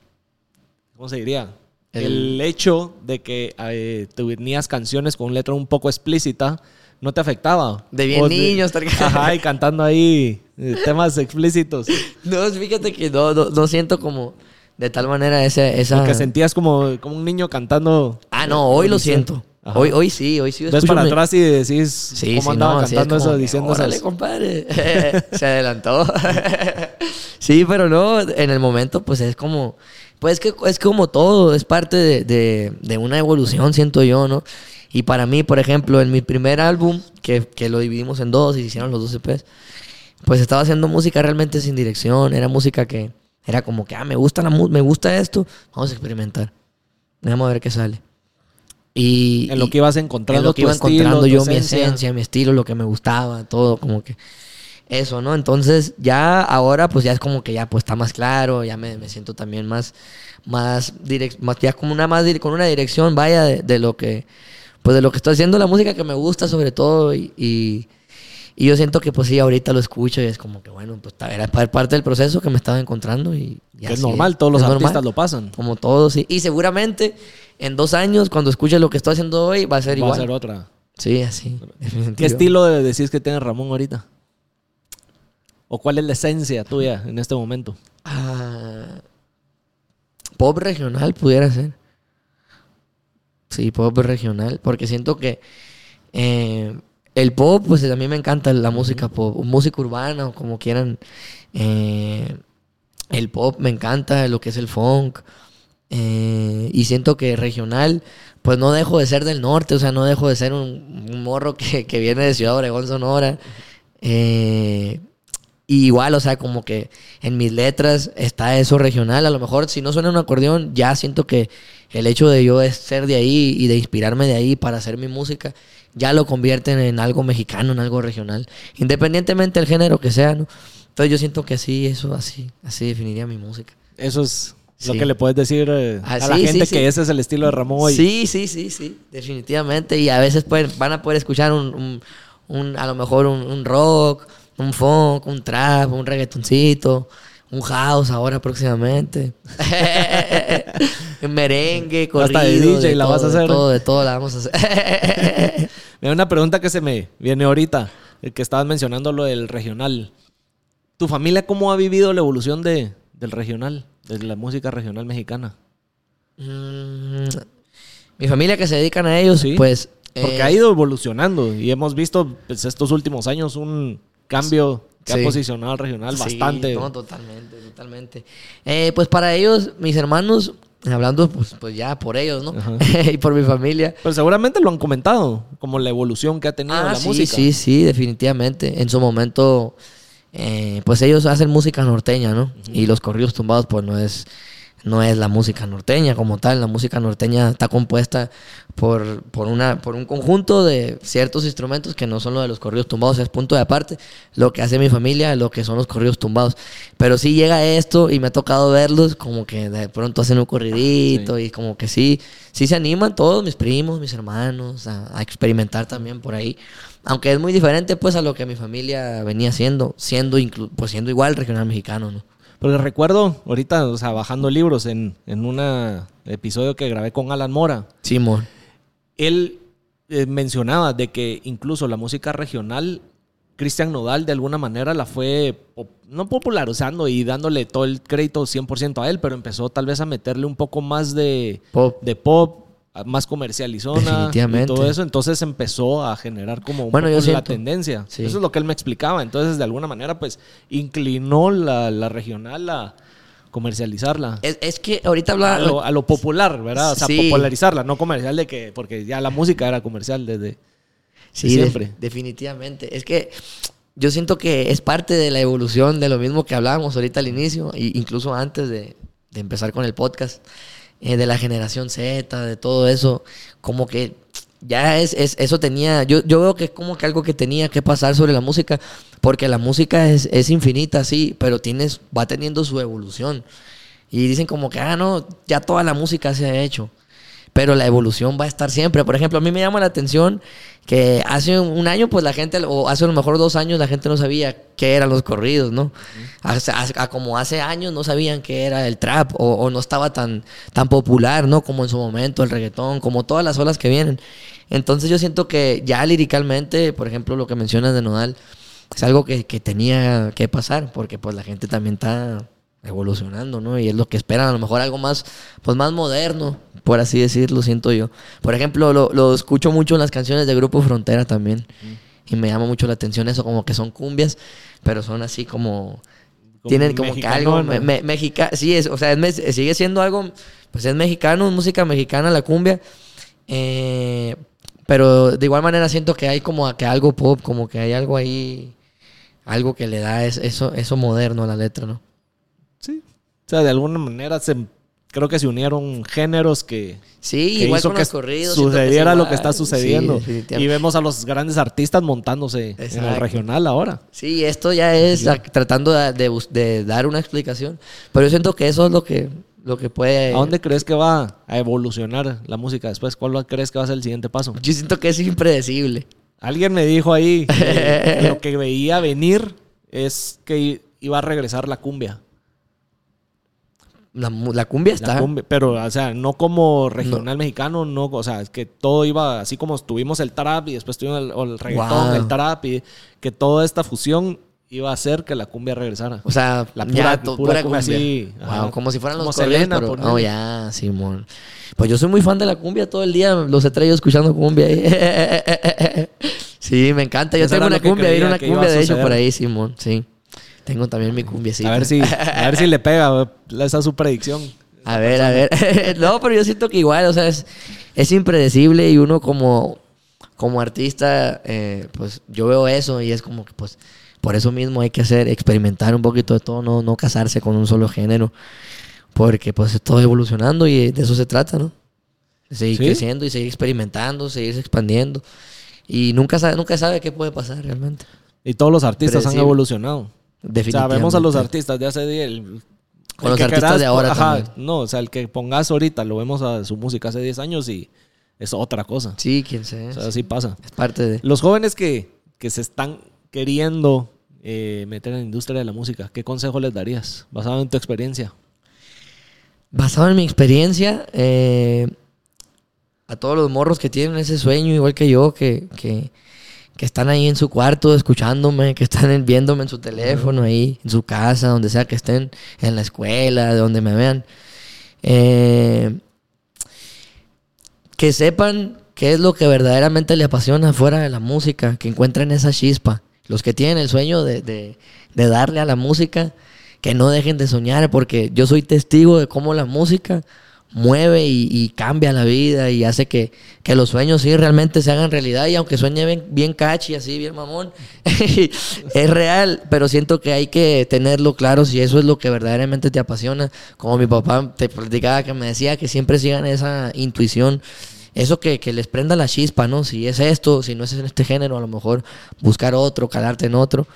Speaker 1: ¿cómo se diría? El,
Speaker 2: El-
Speaker 1: hecho de que eh, tenías canciones con letra un poco explícita, ¿no te afectaba?
Speaker 2: De bien
Speaker 1: O
Speaker 2: niño estar-
Speaker 1: Ajá, y cantando ahí eh, temas explícitos.
Speaker 2: No, fíjate que no, no, no siento como de tal manera esa... esa...
Speaker 1: Porque sentías como, como un niño cantando.
Speaker 2: Ah, no, hoy lo siento.
Speaker 1: Ajá.
Speaker 2: Hoy, hoy sí, hoy sí.
Speaker 1: Ves
Speaker 2: escucho
Speaker 1: para atrás y decís
Speaker 2: Sí,
Speaker 1: cómo
Speaker 2: sí,
Speaker 1: andaba
Speaker 2: no, sí, es
Speaker 1: cantando eso, diciendo
Speaker 2: "Órale, compadre. Se adelantó. sí, pero no, en el momento, pues es como. Pues que es como todo, es parte de, de- de una evolución, siento yo, ¿no? Y para mí, por ejemplo, en mi primer álbum, que, que lo dividimos en dos y se hicieron los dos EPs, pues estaba haciendo música realmente sin dirección. Era música que era como que, ah, me gusta, la me gusta esto, vamos a experimentar. Vamos a ver qué sale. Y,
Speaker 1: En lo que ibas encontrando
Speaker 2: en lo que
Speaker 1: tu
Speaker 2: iba
Speaker 1: estilo,
Speaker 2: encontrando yo mi
Speaker 1: esencia.
Speaker 2: esencia, mi estilo, lo que me gustaba, todo como que eso, ¿no? Entonces ya ahora pues ya es como que ya pues está más claro, ya me, me siento también más, más, direc- más ya como una más con una dirección, vaya, de, de lo que, pues de lo que estoy haciendo, la música que me gusta sobre todo y, y, y yo siento que pues sí, ahorita lo escucho y es como que bueno, pues era pa- parte del proceso que me estaba encontrando y, y
Speaker 1: Que es normal, todos los
Speaker 2: es
Speaker 1: artistas
Speaker 2: normal.
Speaker 1: lo pasan.
Speaker 2: Como todos, sí. Y seguramente en dos años, cuando escuche lo que estoy haciendo hoy, va a ser
Speaker 1: Va a
Speaker 2: igual.
Speaker 1: ser otra.
Speaker 2: Sí, así.
Speaker 1: ¿Qué estilo de decís que tiene Ramón ahorita? ¿O cuál es la esencia tuya en este momento?
Speaker 2: Ah, pop regional pudiera ser. Sí, pop regional. Porque siento que eh, el pop, pues a mí me encanta la música pop. Música urbana o como quieran. Eh, el pop me encanta, lo que es el funk. Eh, y siento que regional, pues no dejo de ser del norte, o sea, no dejo de ser un, un morro que, que viene de Ciudad Obregón, Sonora. Eh, y igual, o sea, como que en mis letras está eso regional. A lo mejor si no suena un acordeón, ya siento que el hecho de yo ser de ahí y de inspirarme de ahí para hacer mi música, ya lo convierten en algo mexicano, en algo regional. Independientemente del género que sea, ¿no? Entonces yo siento que así, eso así, así definiría mi música.
Speaker 1: Eso es lo que le puedes decir eh,
Speaker 2: Ah,
Speaker 1: a la
Speaker 2: sí,
Speaker 1: gente
Speaker 2: sí,
Speaker 1: que ese es el estilo de Ramón.
Speaker 2: Sí, sí, sí, sí, definitivamente. Y a veces pueden, van a poder escuchar un, un- un- a lo mejor un, un rock, un funk, un trap, un reggaetoncito, un house ahora próximamente. un merengue, corrido.
Speaker 1: Hasta de DJ la
Speaker 2: todo,
Speaker 1: vas a
Speaker 2: De
Speaker 1: hacer.
Speaker 2: todo, de todo la vamos a hacer.
Speaker 1: Mira, una pregunta que se me viene ahorita, el que estabas mencionando lo del regional. ¿Tu familia cómo ha vivido la evolución de, del regional, de la música regional mexicana?
Speaker 2: Mm, Mi familia que se dedican a ellos,
Speaker 1: Sí.
Speaker 2: pues...
Speaker 1: Porque
Speaker 2: eh,
Speaker 1: ha ido evolucionando y hemos visto pues, estos últimos años un cambio que
Speaker 2: Sí.
Speaker 1: ha posicionado al regional
Speaker 2: Sí,
Speaker 1: bastante.
Speaker 2: No, totalmente, totalmente. Eh, pues para ellos, mis hermanos, hablando pues, pues ya por ellos, ¿no? Y por mi familia.
Speaker 1: Pero seguramente lo han comentado, como la evolución que ha tenido
Speaker 2: Ah,
Speaker 1: la
Speaker 2: sí,
Speaker 1: música.
Speaker 2: sí, sí, definitivamente. En su momento, eh, pues ellos hacen música norteña, ¿no? Y los corridos tumbados, pues no es, no es la música norteña como tal. La música norteña está compuesta por, por, una, por un conjunto de ciertos instrumentos que no son lo de los corridos tumbados, es punto de aparte. Lo que hace mi familia, lo que son los corridos tumbados. Pero sí llega esto y me ha tocado verlos como que de pronto hacen un corridito y como que sí, sí se animan todos mis primos, mis hermanos a, a experimentar también por ahí. Aunque es muy diferente pues a lo que mi familia venía haciendo, siendo, inclu- pues siendo igual regional mexicano, ¿no?
Speaker 1: Porque recuerdo ahorita, o sea, bajando libros en, en un episodio que grabé con Alan Mora,
Speaker 2: Simón.
Speaker 1: él eh, mencionaba de que incluso la música regional, Cristian Nodal de alguna manera la fue, pop- no popularizando y dándole todo el crédito 100% a él, pero empezó tal vez a meterle un poco más de
Speaker 2: Pop.
Speaker 1: de pop más comercializona y todo eso, entonces empezó a generar como un
Speaker 2: Bueno, yo
Speaker 1: la tendencia.
Speaker 2: sí.
Speaker 1: Eso es lo que él me explicaba. Entonces, de alguna manera, pues, inclinó la, la regional a comercializarla.
Speaker 2: Es, es que ahorita hablaba...
Speaker 1: a, lo, a lo popular, ¿verdad? O sea,
Speaker 2: Sí.
Speaker 1: popularizarla, no comercial de que, porque ya la música era comercial desde
Speaker 2: Sí,
Speaker 1: siempre.
Speaker 2: de- definitivamente. Es que yo siento que es parte de la evolución de lo mismo que hablábamos ahorita al inicio, e incluso antes de, de empezar con el podcast, eh, de la generación Z, de todo eso, como que ya es, es- eso tenía, yo, yo veo que es como que algo que tenía que pasar sobre la música, porque la música es, es infinita, sí, pero tienes, va teniendo su evolución. Y dicen como que, ah, no, ya toda la música se ha hecho. Pero la evolución va a estar siempre. Por ejemplo, a mí me llama la atención que hace un año, pues la gente, o hace a lo mejor dos años, la gente no sabía qué eran los corridos, ¿no? Hace- a como hace años no sabían qué era el trap, o, o no estaba tan, tan popular, ¿no? Como en su momento el reggaetón, como todas las olas que vienen. Entonces yo siento que ya liricalmente, por ejemplo, lo que mencionas de Nodal, es algo que, que tenía que pasar, porque pues la gente también está evolucionando, ¿no? Y es lo que esperan, a lo mejor algo más, pues más moderno, por así decirlo, siento yo. Por ejemplo, lo, lo escucho mucho en las canciones de Grupo Frontera también. Y me llama mucho la atención eso, como que son cumbias, pero son así como...
Speaker 1: Como
Speaker 2: tienen como que algo me, mexica sí, es, o sea, es sigue siendo algo, pues es mexicano, música mexicana, la cumbia. Eh, pero de igual manera siento que hay como que algo pop, como que hay algo ahí, algo que le da es- eso, eso moderno a la letra, ¿no?
Speaker 1: Sí. O sea, de alguna manera se, creo que se unieron géneros que,
Speaker 2: Sí,
Speaker 1: que
Speaker 2: igual
Speaker 1: hizo
Speaker 2: con
Speaker 1: que
Speaker 2: los corridos. que
Speaker 1: sucediera lo que está sucediendo.
Speaker 2: Sí,
Speaker 1: y vemos a los grandes artistas montándose en el regional ahora.
Speaker 2: Sí, esto ya es tratando de, de dar una explicación. Pero yo siento que eso es lo que, lo que puede...
Speaker 1: ¿A dónde crees que va a evolucionar la música después? ¿Cuál crees que va a ser el siguiente paso?
Speaker 2: Yo siento que es impredecible.
Speaker 1: Alguien me dijo ahí que lo que veía venir es que iba a regresar la cumbia.
Speaker 2: La, la cumbia
Speaker 1: La
Speaker 2: está...
Speaker 1: cumbia, pero, o sea, no como regional mexicano, no, o sea, es que todo iba así como tuvimos el trap y después tuvimos el, reggaetón,
Speaker 2: Wow.
Speaker 1: el trap y que toda esta fusión iba a hacer que la cumbia regresara.
Speaker 2: O sea,
Speaker 1: La
Speaker 2: ya,
Speaker 1: pura-
Speaker 2: to-
Speaker 1: pura
Speaker 2: pura
Speaker 1: cumbia así,
Speaker 2: Wow, como si fueran
Speaker 1: Como
Speaker 2: los corridos,
Speaker 1: Selena,
Speaker 2: pero-. Oh, ya, Simón. Pues yo soy muy fan de la cumbia todo el día. Los he traído escuchando cumbia ahí. sí, me encanta. Yo tengo una
Speaker 1: que
Speaker 2: cumbia, una cumbia de hecho por ahí, Simón. Sí. Tengo también mi cumbiecita.
Speaker 1: A ver si, a ver si le pega esa su predicción.
Speaker 2: A ver, a ver. no, pero yo siento que igual, o sea, es, es impredecible y uno como, como artista, eh, pues yo veo eso y es como que pues por eso mismo hay que hacer, experimentar un poquito de todo, no, no casarse con un solo género, porque pues todo evolucionando y de eso se trata, ¿no? Seguir
Speaker 1: Sí.
Speaker 2: creciendo y seguir experimentando, seguirse expandiendo. Y nunca sabe, nunca sabe qué puede pasar realmente.
Speaker 1: Y todos los artistas han
Speaker 2: Predecible.
Speaker 1: Evolucionado. O sea,
Speaker 2: Definitivamente.
Speaker 1: vemos a los artistas de hace día. el-
Speaker 2: Con
Speaker 1: el
Speaker 2: los
Speaker 1: que
Speaker 2: artistas
Speaker 1: querás,
Speaker 2: de ahora
Speaker 1: ajá,
Speaker 2: también.
Speaker 1: No, o sea, el que pongas ahorita, lo vemos a su música hace 10 años y es otra cosa.
Speaker 2: Sí, quién sé.
Speaker 1: O sea, así pasa.
Speaker 2: Es parte de...
Speaker 1: Los jóvenes que, que se están queriendo eh, meter en la industria de la música, ¿qué consejo les darías? Basado en tu experiencia.
Speaker 2: Basado en mi experiencia, eh, a todos los morros que tienen ese sueño, igual que yo, que, que, que están ahí en su cuarto escuchándome, que están viéndome en su teléfono, ahí, en su casa, donde sea que estén, en la escuela, de donde me vean. eh, que sepan qué es lo que verdaderamente le apasiona fuera de la música, que encuentren esa chispa. Los que tienen el sueño de- de darle a la música, que no dejen de soñar, porque yo soy testigo de cómo la música mueve y, cambia la vida y hace que, que los sueños sí realmente se hagan realidad. Y aunque sueñe bien, bien cachi, así, bien mamón, es real, pero siento que hay que tenerlo claro si eso es lo que verdaderamente te apasiona. Como mi papá te platicaba que me decía que siempre sigan esa intuición. Eso que, que les prenda la chispa, ¿no? Si es esto, si no es en este género, a lo mejor buscar otro, calarte en otro.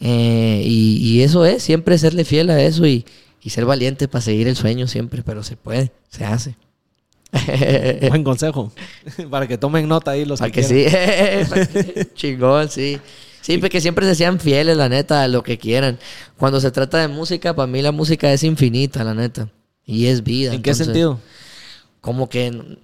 Speaker 2: Eh, y, y eso es, siempre serle fiel a eso y, y ser valiente para seguir el sueño siempre, pero se puede, se hace.
Speaker 1: Buen consejo. Para que tomen nota ahí los
Speaker 2: Para que
Speaker 1: quieran.
Speaker 2: sí, para que- chingón, sí. Sí, porque siempre se sean fieles, la neta, a lo que quieran. Cuando se trata de música, para mí la música es infinita, la neta. Y es vida.
Speaker 1: ¿En qué sentido?
Speaker 2: Como que,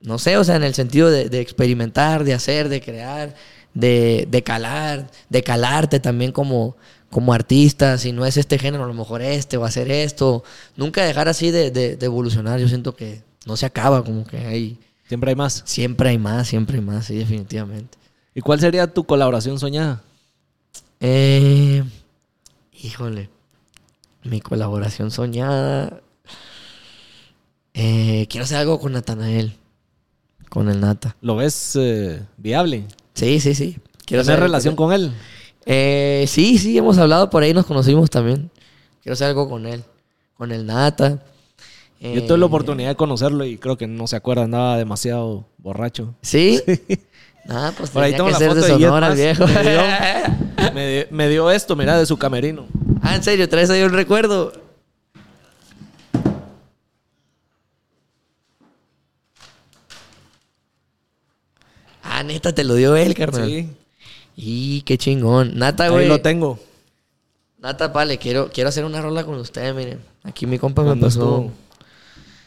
Speaker 2: no sé, o sea, en el sentido de, de experimentar, de hacer, de crear, de, de calar, de calarte también como, como artista. Si no es este género, a lo mejor este, o hacer esto. Nunca dejar así de, de- de evolucionar. Yo siento que no se acaba, como que hay,
Speaker 1: Siempre hay más.
Speaker 2: siempre hay más, siempre hay más, sí, definitivamente.
Speaker 1: ¿Y cuál sería tu colaboración soñada?
Speaker 2: Eh, híjole, mi colaboración soñada. Eh, quiero hacer algo con Natanael, con el Nata.
Speaker 1: ¿Lo ves eh, viable?
Speaker 2: Sí, sí, sí. Quiero
Speaker 1: ¿Tienes
Speaker 2: hacer
Speaker 1: relación
Speaker 2: con
Speaker 1: él?
Speaker 2: Eh, sí, sí, hemos hablado por ahí, nos conocimos también. Quiero hacer algo con él, con el Nata.
Speaker 1: Yo tuve la
Speaker 2: Eh,
Speaker 1: oportunidad de conocerlo y creo que no se acuerda, andaba demasiado borracho.
Speaker 2: ¿Sí? Nada, pues
Speaker 1: Por ahí tengo
Speaker 2: que
Speaker 1: la
Speaker 2: ser
Speaker 1: foto de
Speaker 2: Sonora, viejo.
Speaker 1: Me dio, me, di- me dio esto, mira, de su camerino.
Speaker 2: ah, ¿en serio? ¿Traes ahí un recuerdo? Ah, neta, te lo dio él, carnal.
Speaker 1: Sí,
Speaker 2: Y qué chingón. Nata,
Speaker 1: ahí
Speaker 2: güey.
Speaker 1: lo tengo.
Speaker 2: Nata, vale, quiero, quiero hacer una rola con usted, miren. Aquí mi compa me pasó.
Speaker 1: estuvo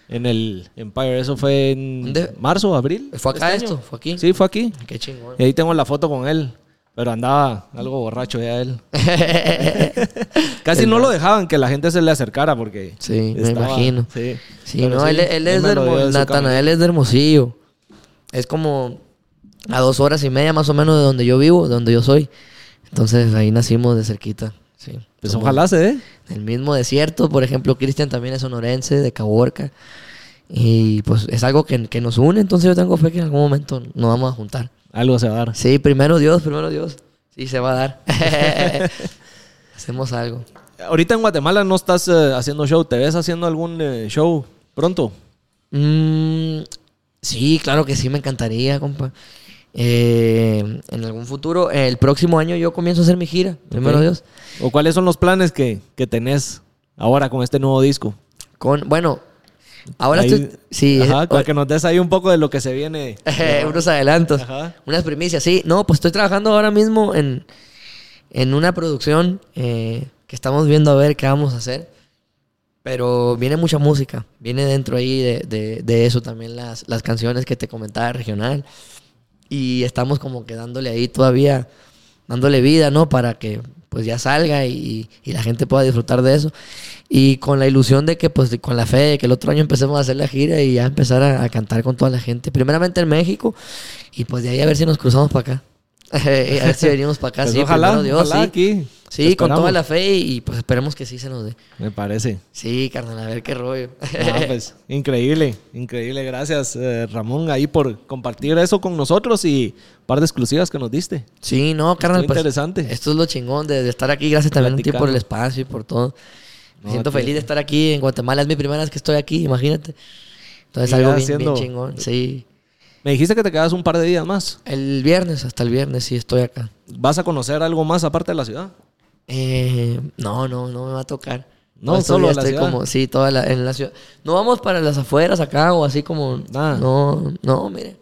Speaker 1: En el Empire, eso fue en
Speaker 2: ¿Dónde?
Speaker 1: marzo, abril.
Speaker 2: ¿Fue acá
Speaker 1: de
Speaker 2: esto?
Speaker 1: año.
Speaker 2: ¿Fue aquí?
Speaker 1: Sí, fue aquí.
Speaker 2: Qué chingón.
Speaker 1: Y ahí tengo la foto con él. Pero andaba algo borracho ya él. Casi no lo dejaban que la gente se le acercara porque.
Speaker 2: Sí, me imagino.
Speaker 1: Sí,
Speaker 2: Sí, no,
Speaker 1: sí,
Speaker 2: él, él
Speaker 1: él
Speaker 2: es de Hermo- Natanael es de Hermosillo. Es como a dos horas y media más o menos de donde yo vivo, de donde yo soy. Entonces ahí nacimos de cerquita. Sí.
Speaker 1: Pues
Speaker 2: Somos
Speaker 1: ojalá se dé.
Speaker 2: del mismo desierto. Por ejemplo, Cristian también es sonorense, de Caborca. Y pues es algo que, que nos une. Entonces yo tengo fe que en algún momento nos vamos a juntar.
Speaker 1: Algo se va a dar.
Speaker 2: Sí, primero Dios, primero Dios. Sí, se va a dar. Hacemos algo.
Speaker 1: Ahorita en Guatemala no estás eh, haciendo show. ¿Te ves haciendo algún eh, show pronto?
Speaker 2: Mm, sí, claro que sí, me encantaría, compa. Eh, en algún futuro, el próximo año yo comienzo a hacer mi gira, primero
Speaker 1: Ok.
Speaker 2: Dios.
Speaker 1: ¿O cuáles son los planes que, que tenés ahora con este nuevo disco?
Speaker 2: Con, bueno, ahora
Speaker 1: Ahí-
Speaker 2: estoy. Sí,
Speaker 1: Ajá,
Speaker 2: eh,
Speaker 1: para que nos des ahí un poco de lo que se viene.
Speaker 2: unos adelantos,
Speaker 1: Ajá.
Speaker 2: unas primicias. Sí, no, pues estoy trabajando ahora mismo en, en una producción eh, que estamos viendo a ver qué vamos a hacer. Pero viene mucha música, viene dentro ahí de, de- de eso también las, las canciones que te comentaba regional. Y estamos como que dándole ahí todavía, dándole vida, ¿no? Para que pues ya salga y, y la gente pueda disfrutar de eso. Y con la ilusión de que pues con la fe de que el otro año empecemos a hacer la gira y ya empezar a, a cantar con toda la gente. Primeramente en México y pues de ahí a ver si nos cruzamos para acá. a ver si venimos para acá.
Speaker 1: Pues
Speaker 2: sí,
Speaker 1: ojalá,
Speaker 2: Dios,
Speaker 1: ojalá
Speaker 2: sí.
Speaker 1: aquí.
Speaker 2: Sí, con toda la fe y, y, pues esperemos que sí se nos dé.
Speaker 1: Me parece.
Speaker 2: Sí, carnal, a ver qué rollo.
Speaker 1: Pues, increíble, increíble. Gracias, eh, Ramón, ahí por compartir eso con nosotros y un par de exclusivas que nos diste.
Speaker 2: Sí, no, carnal. Pues,
Speaker 1: interesante.
Speaker 2: Esto es lo chingón de, de estar aquí. Gracias también a ti por el espacio y por todo. Me
Speaker 1: No,
Speaker 2: siento
Speaker 1: tío.
Speaker 2: feliz de estar aquí en Guatemala. Es mi primera vez que estoy aquí, imagínate. Entonces, algo bien, bien chingón. Sí.
Speaker 1: Me dijiste que te quedas un par de días más.
Speaker 2: El viernes, hasta el viernes, sí, estoy acá.
Speaker 1: ¿Vas a conocer algo más aparte de la ciudad?
Speaker 2: Eh, no, no, no me va a tocar.
Speaker 1: No,
Speaker 2: Estos
Speaker 1: solo
Speaker 2: días
Speaker 1: la
Speaker 2: estoy
Speaker 1: ciudad.
Speaker 2: como, sí, toda la, en la ciudad. No vamos para las afueras acá o así como.
Speaker 1: Nada.
Speaker 2: No, no, mire.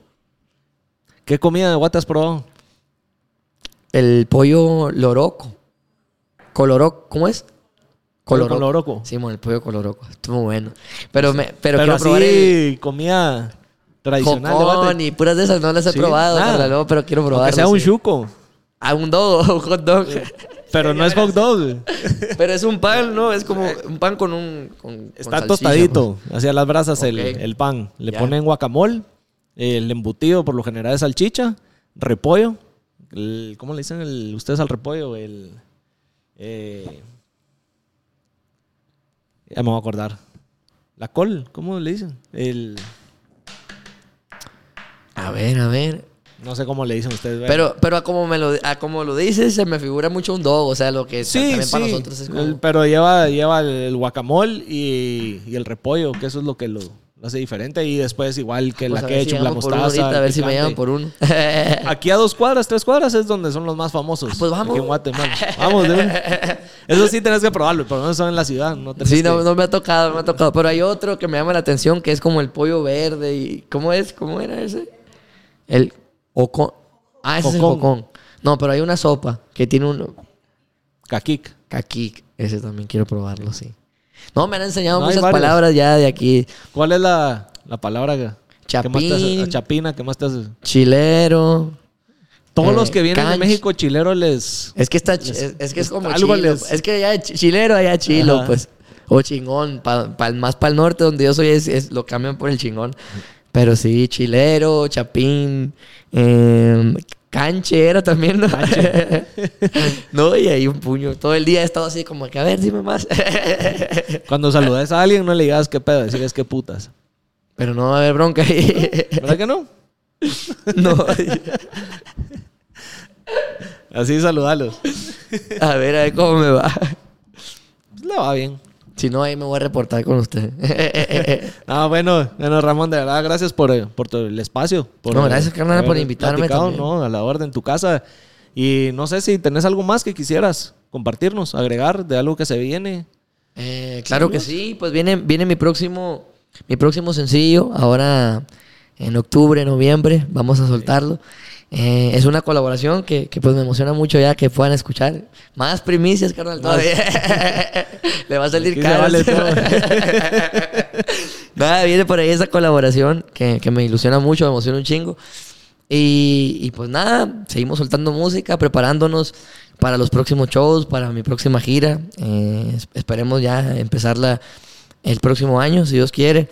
Speaker 1: ¿Qué comida de Guate has probado?
Speaker 2: El pollo loroco. Coloroco, ¿cómo es?
Speaker 1: Pollo coloroco.
Speaker 2: Sí, mon, el pollo coloroco. Estuvo bueno. Pero, me, pero,
Speaker 1: Pero,
Speaker 2: quiero
Speaker 1: así,
Speaker 2: probar el
Speaker 1: comida tradicional de
Speaker 2: jocón
Speaker 1: Guate.
Speaker 2: y puras de esas no las he
Speaker 1: Sí,
Speaker 2: probado, carnal, pero quiero probar.
Speaker 1: Aunque sea un chuco.
Speaker 2: A un dog, un hot dog.
Speaker 1: Pero no es hot dog.
Speaker 2: pero es un pan, ¿no? Es como un pan con un. con-
Speaker 1: Está tostadito. Hacia las brasas el, el pan. Le
Speaker 2: Ya.
Speaker 1: ponen guacamole. El embutido por lo general es salchicha. Repollo. el- ¿Cómo le dicen el- ustedes al repollo? El... eh, ya me voy a acordar. La col, ¿cómo le dicen? El...
Speaker 2: A ver, a ver.
Speaker 1: No sé cómo le dicen ustedes. ¿verdad?
Speaker 2: Pero, pero a como me lo, a como lo dices, se me figura mucho un dog. O sea, lo que
Speaker 1: Sí,
Speaker 2: también
Speaker 1: sí.
Speaker 2: para nosotros es como...
Speaker 1: El- pero lleva, lleva el guacamole y, y el repollo, que eso es lo que lo, lo hace diferente. Y después igual que
Speaker 2: Pues
Speaker 1: la
Speaker 2: ver si
Speaker 1: ketchup, la mostaza.
Speaker 2: ahorita, a ver si me llaman por uno.
Speaker 1: Aquí a dos cuadras, tres cuadras es donde son los más famosos.
Speaker 2: pues vamos.
Speaker 1: Aquí en Guatemala. Vamos, de. Eso sí tenés que probarlo, pero no son en la ciudad. No
Speaker 2: Sí, no,
Speaker 1: que-
Speaker 2: no me ha tocado, no me ha tocado. Pero hay otro que me llama la atención, que es como el pollo verde. y ¿Cómo es? ¿Cómo era ese? El ocon. Ah, ese es el
Speaker 1: Cocón.
Speaker 2: No, pero hay una sopa que tiene un
Speaker 1: Caquic.
Speaker 2: caquic. Ese también quiero probarlo, sí. No, me han enseñado
Speaker 1: No,
Speaker 2: muchas palabras ya de aquí.
Speaker 1: ¿Cuál es la, la palabra que, que más te hace-
Speaker 2: Chapín.
Speaker 1: a chapina que más te hace?
Speaker 2: Chilero.
Speaker 1: Todos
Speaker 2: Eh,
Speaker 1: los que vienen de
Speaker 2: canch.
Speaker 1: México, chilero les...
Speaker 2: Es que está,
Speaker 1: Les-
Speaker 2: es, es que es como
Speaker 1: algo
Speaker 2: chilo.
Speaker 1: les-
Speaker 2: Es que ya ch- chilero, allá chilo,
Speaker 1: Ajá.
Speaker 2: pues. O chingón. Pa, pa- más para el norte, donde yo soy, es, es- lo cambian por el chingón. Pero sí, chilero, chapín, eh, canchero también, ¿no? no, y ahí un puño. Todo el día he estado así como que, a ver, dime más.
Speaker 1: Cuando saludes a alguien, no le digas qué pedo, decirles qué putas.
Speaker 2: Pero no va a haber bronca ahí.
Speaker 1: ¿Verdad que no?
Speaker 2: no.
Speaker 1: Así saludarlos.
Speaker 2: A ver, a ver cómo me va.
Speaker 1: Pues le va bien.
Speaker 2: Si no, ahí me voy a reportar con usted.
Speaker 1: Ah, bueno, bueno, Ramón, de verdad, gracias por, eh, por tu- el espacio. Por,
Speaker 2: No, gracias, carnal, por invitarme también.
Speaker 1: No, a la orden en tu casa. Y no sé si tenés algo más que quisieras compartirnos, agregar de algo que se viene.
Speaker 2: Eh, claro que sí, pues viene, viene mi próximo, mi próximo sencillo, ahora en octubre, noviembre, vamos a soltarlo. Eh, es una colaboración que, que, pues me emociona mucho ya que puedan escuchar. Más primicias, carnal, todavía. Le va a salir caro.
Speaker 1: vale.
Speaker 2: Nada, viene por ahí esa colaboración que, que me ilusiona mucho, me emociona un chingo. Y, y pues nada, seguimos soltando música, preparándonos para los próximos shows, para mi próxima gira. Eh, es- esperemos ya empezarla el próximo año, si Dios quiere.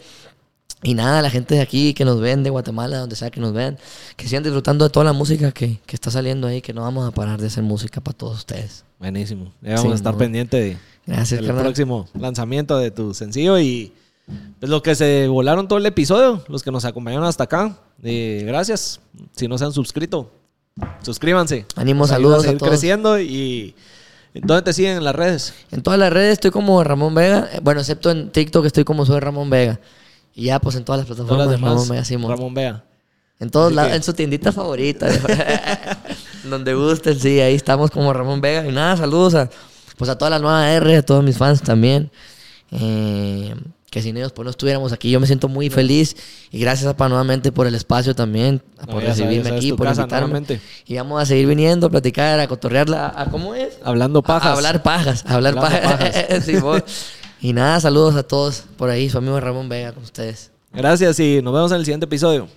Speaker 2: Y nada, la gente de aquí que nos ven, de Guatemala, donde sea que nos vean, que sigan disfrutando de toda la música que, que está saliendo ahí, que no vamos a parar de hacer música para todos ustedes.
Speaker 1: Buenísimo. Ya vamos
Speaker 2: Sí,
Speaker 1: a estar
Speaker 2: no.
Speaker 1: pendiente de,
Speaker 2: Gracias,
Speaker 1: del próximo lanzamiento de tu sencillo. Y pues lo que se volaron todo el episodio, los que nos acompañaron hasta acá. eh, gracias. Si no se han suscrito, suscríbanse. Ayuda
Speaker 2: saludos a
Speaker 1: seguir
Speaker 2: todos.
Speaker 1: creciendo y ¿dónde te siguen en las redes?
Speaker 2: En todas las redes estoy como Ramón Vega. Eh, Bueno, excepto en TikTok estoy como soy Ramón Vega. Y ya, pues en todas las
Speaker 1: Todas
Speaker 2: plataformas
Speaker 1: las demás,
Speaker 2: Ramón Vega, Simón.
Speaker 1: Ramón Vea.
Speaker 2: En todos lados,
Speaker 1: que-
Speaker 2: en su tiendita favorita. donde gusten, sí, ahí estamos como Ramón Vega. Y nada, saludos a, pues a toda la nueva R, a todos mis fans también. Eh, que sin ellos pues no estuviéramos aquí. Yo me siento muy feliz. Y gracias a Pa nuevamente por el espacio también.
Speaker 1: No,
Speaker 2: por
Speaker 1: sabes,
Speaker 2: recibirme aquí, por invitarme.
Speaker 1: nuevamente.
Speaker 2: Y vamos a seguir viniendo a platicar, a cotorrearla. A, ¿Cómo es?
Speaker 1: Hablando pajas.
Speaker 2: A, hablar pajas, a hablar
Speaker 1: Hablando
Speaker 2: pajas. Simón. Y nada, saludos a todos por ahí, su amigo Ramón Vega con ustedes.
Speaker 1: Gracias y nos vemos en el siguiente episodio.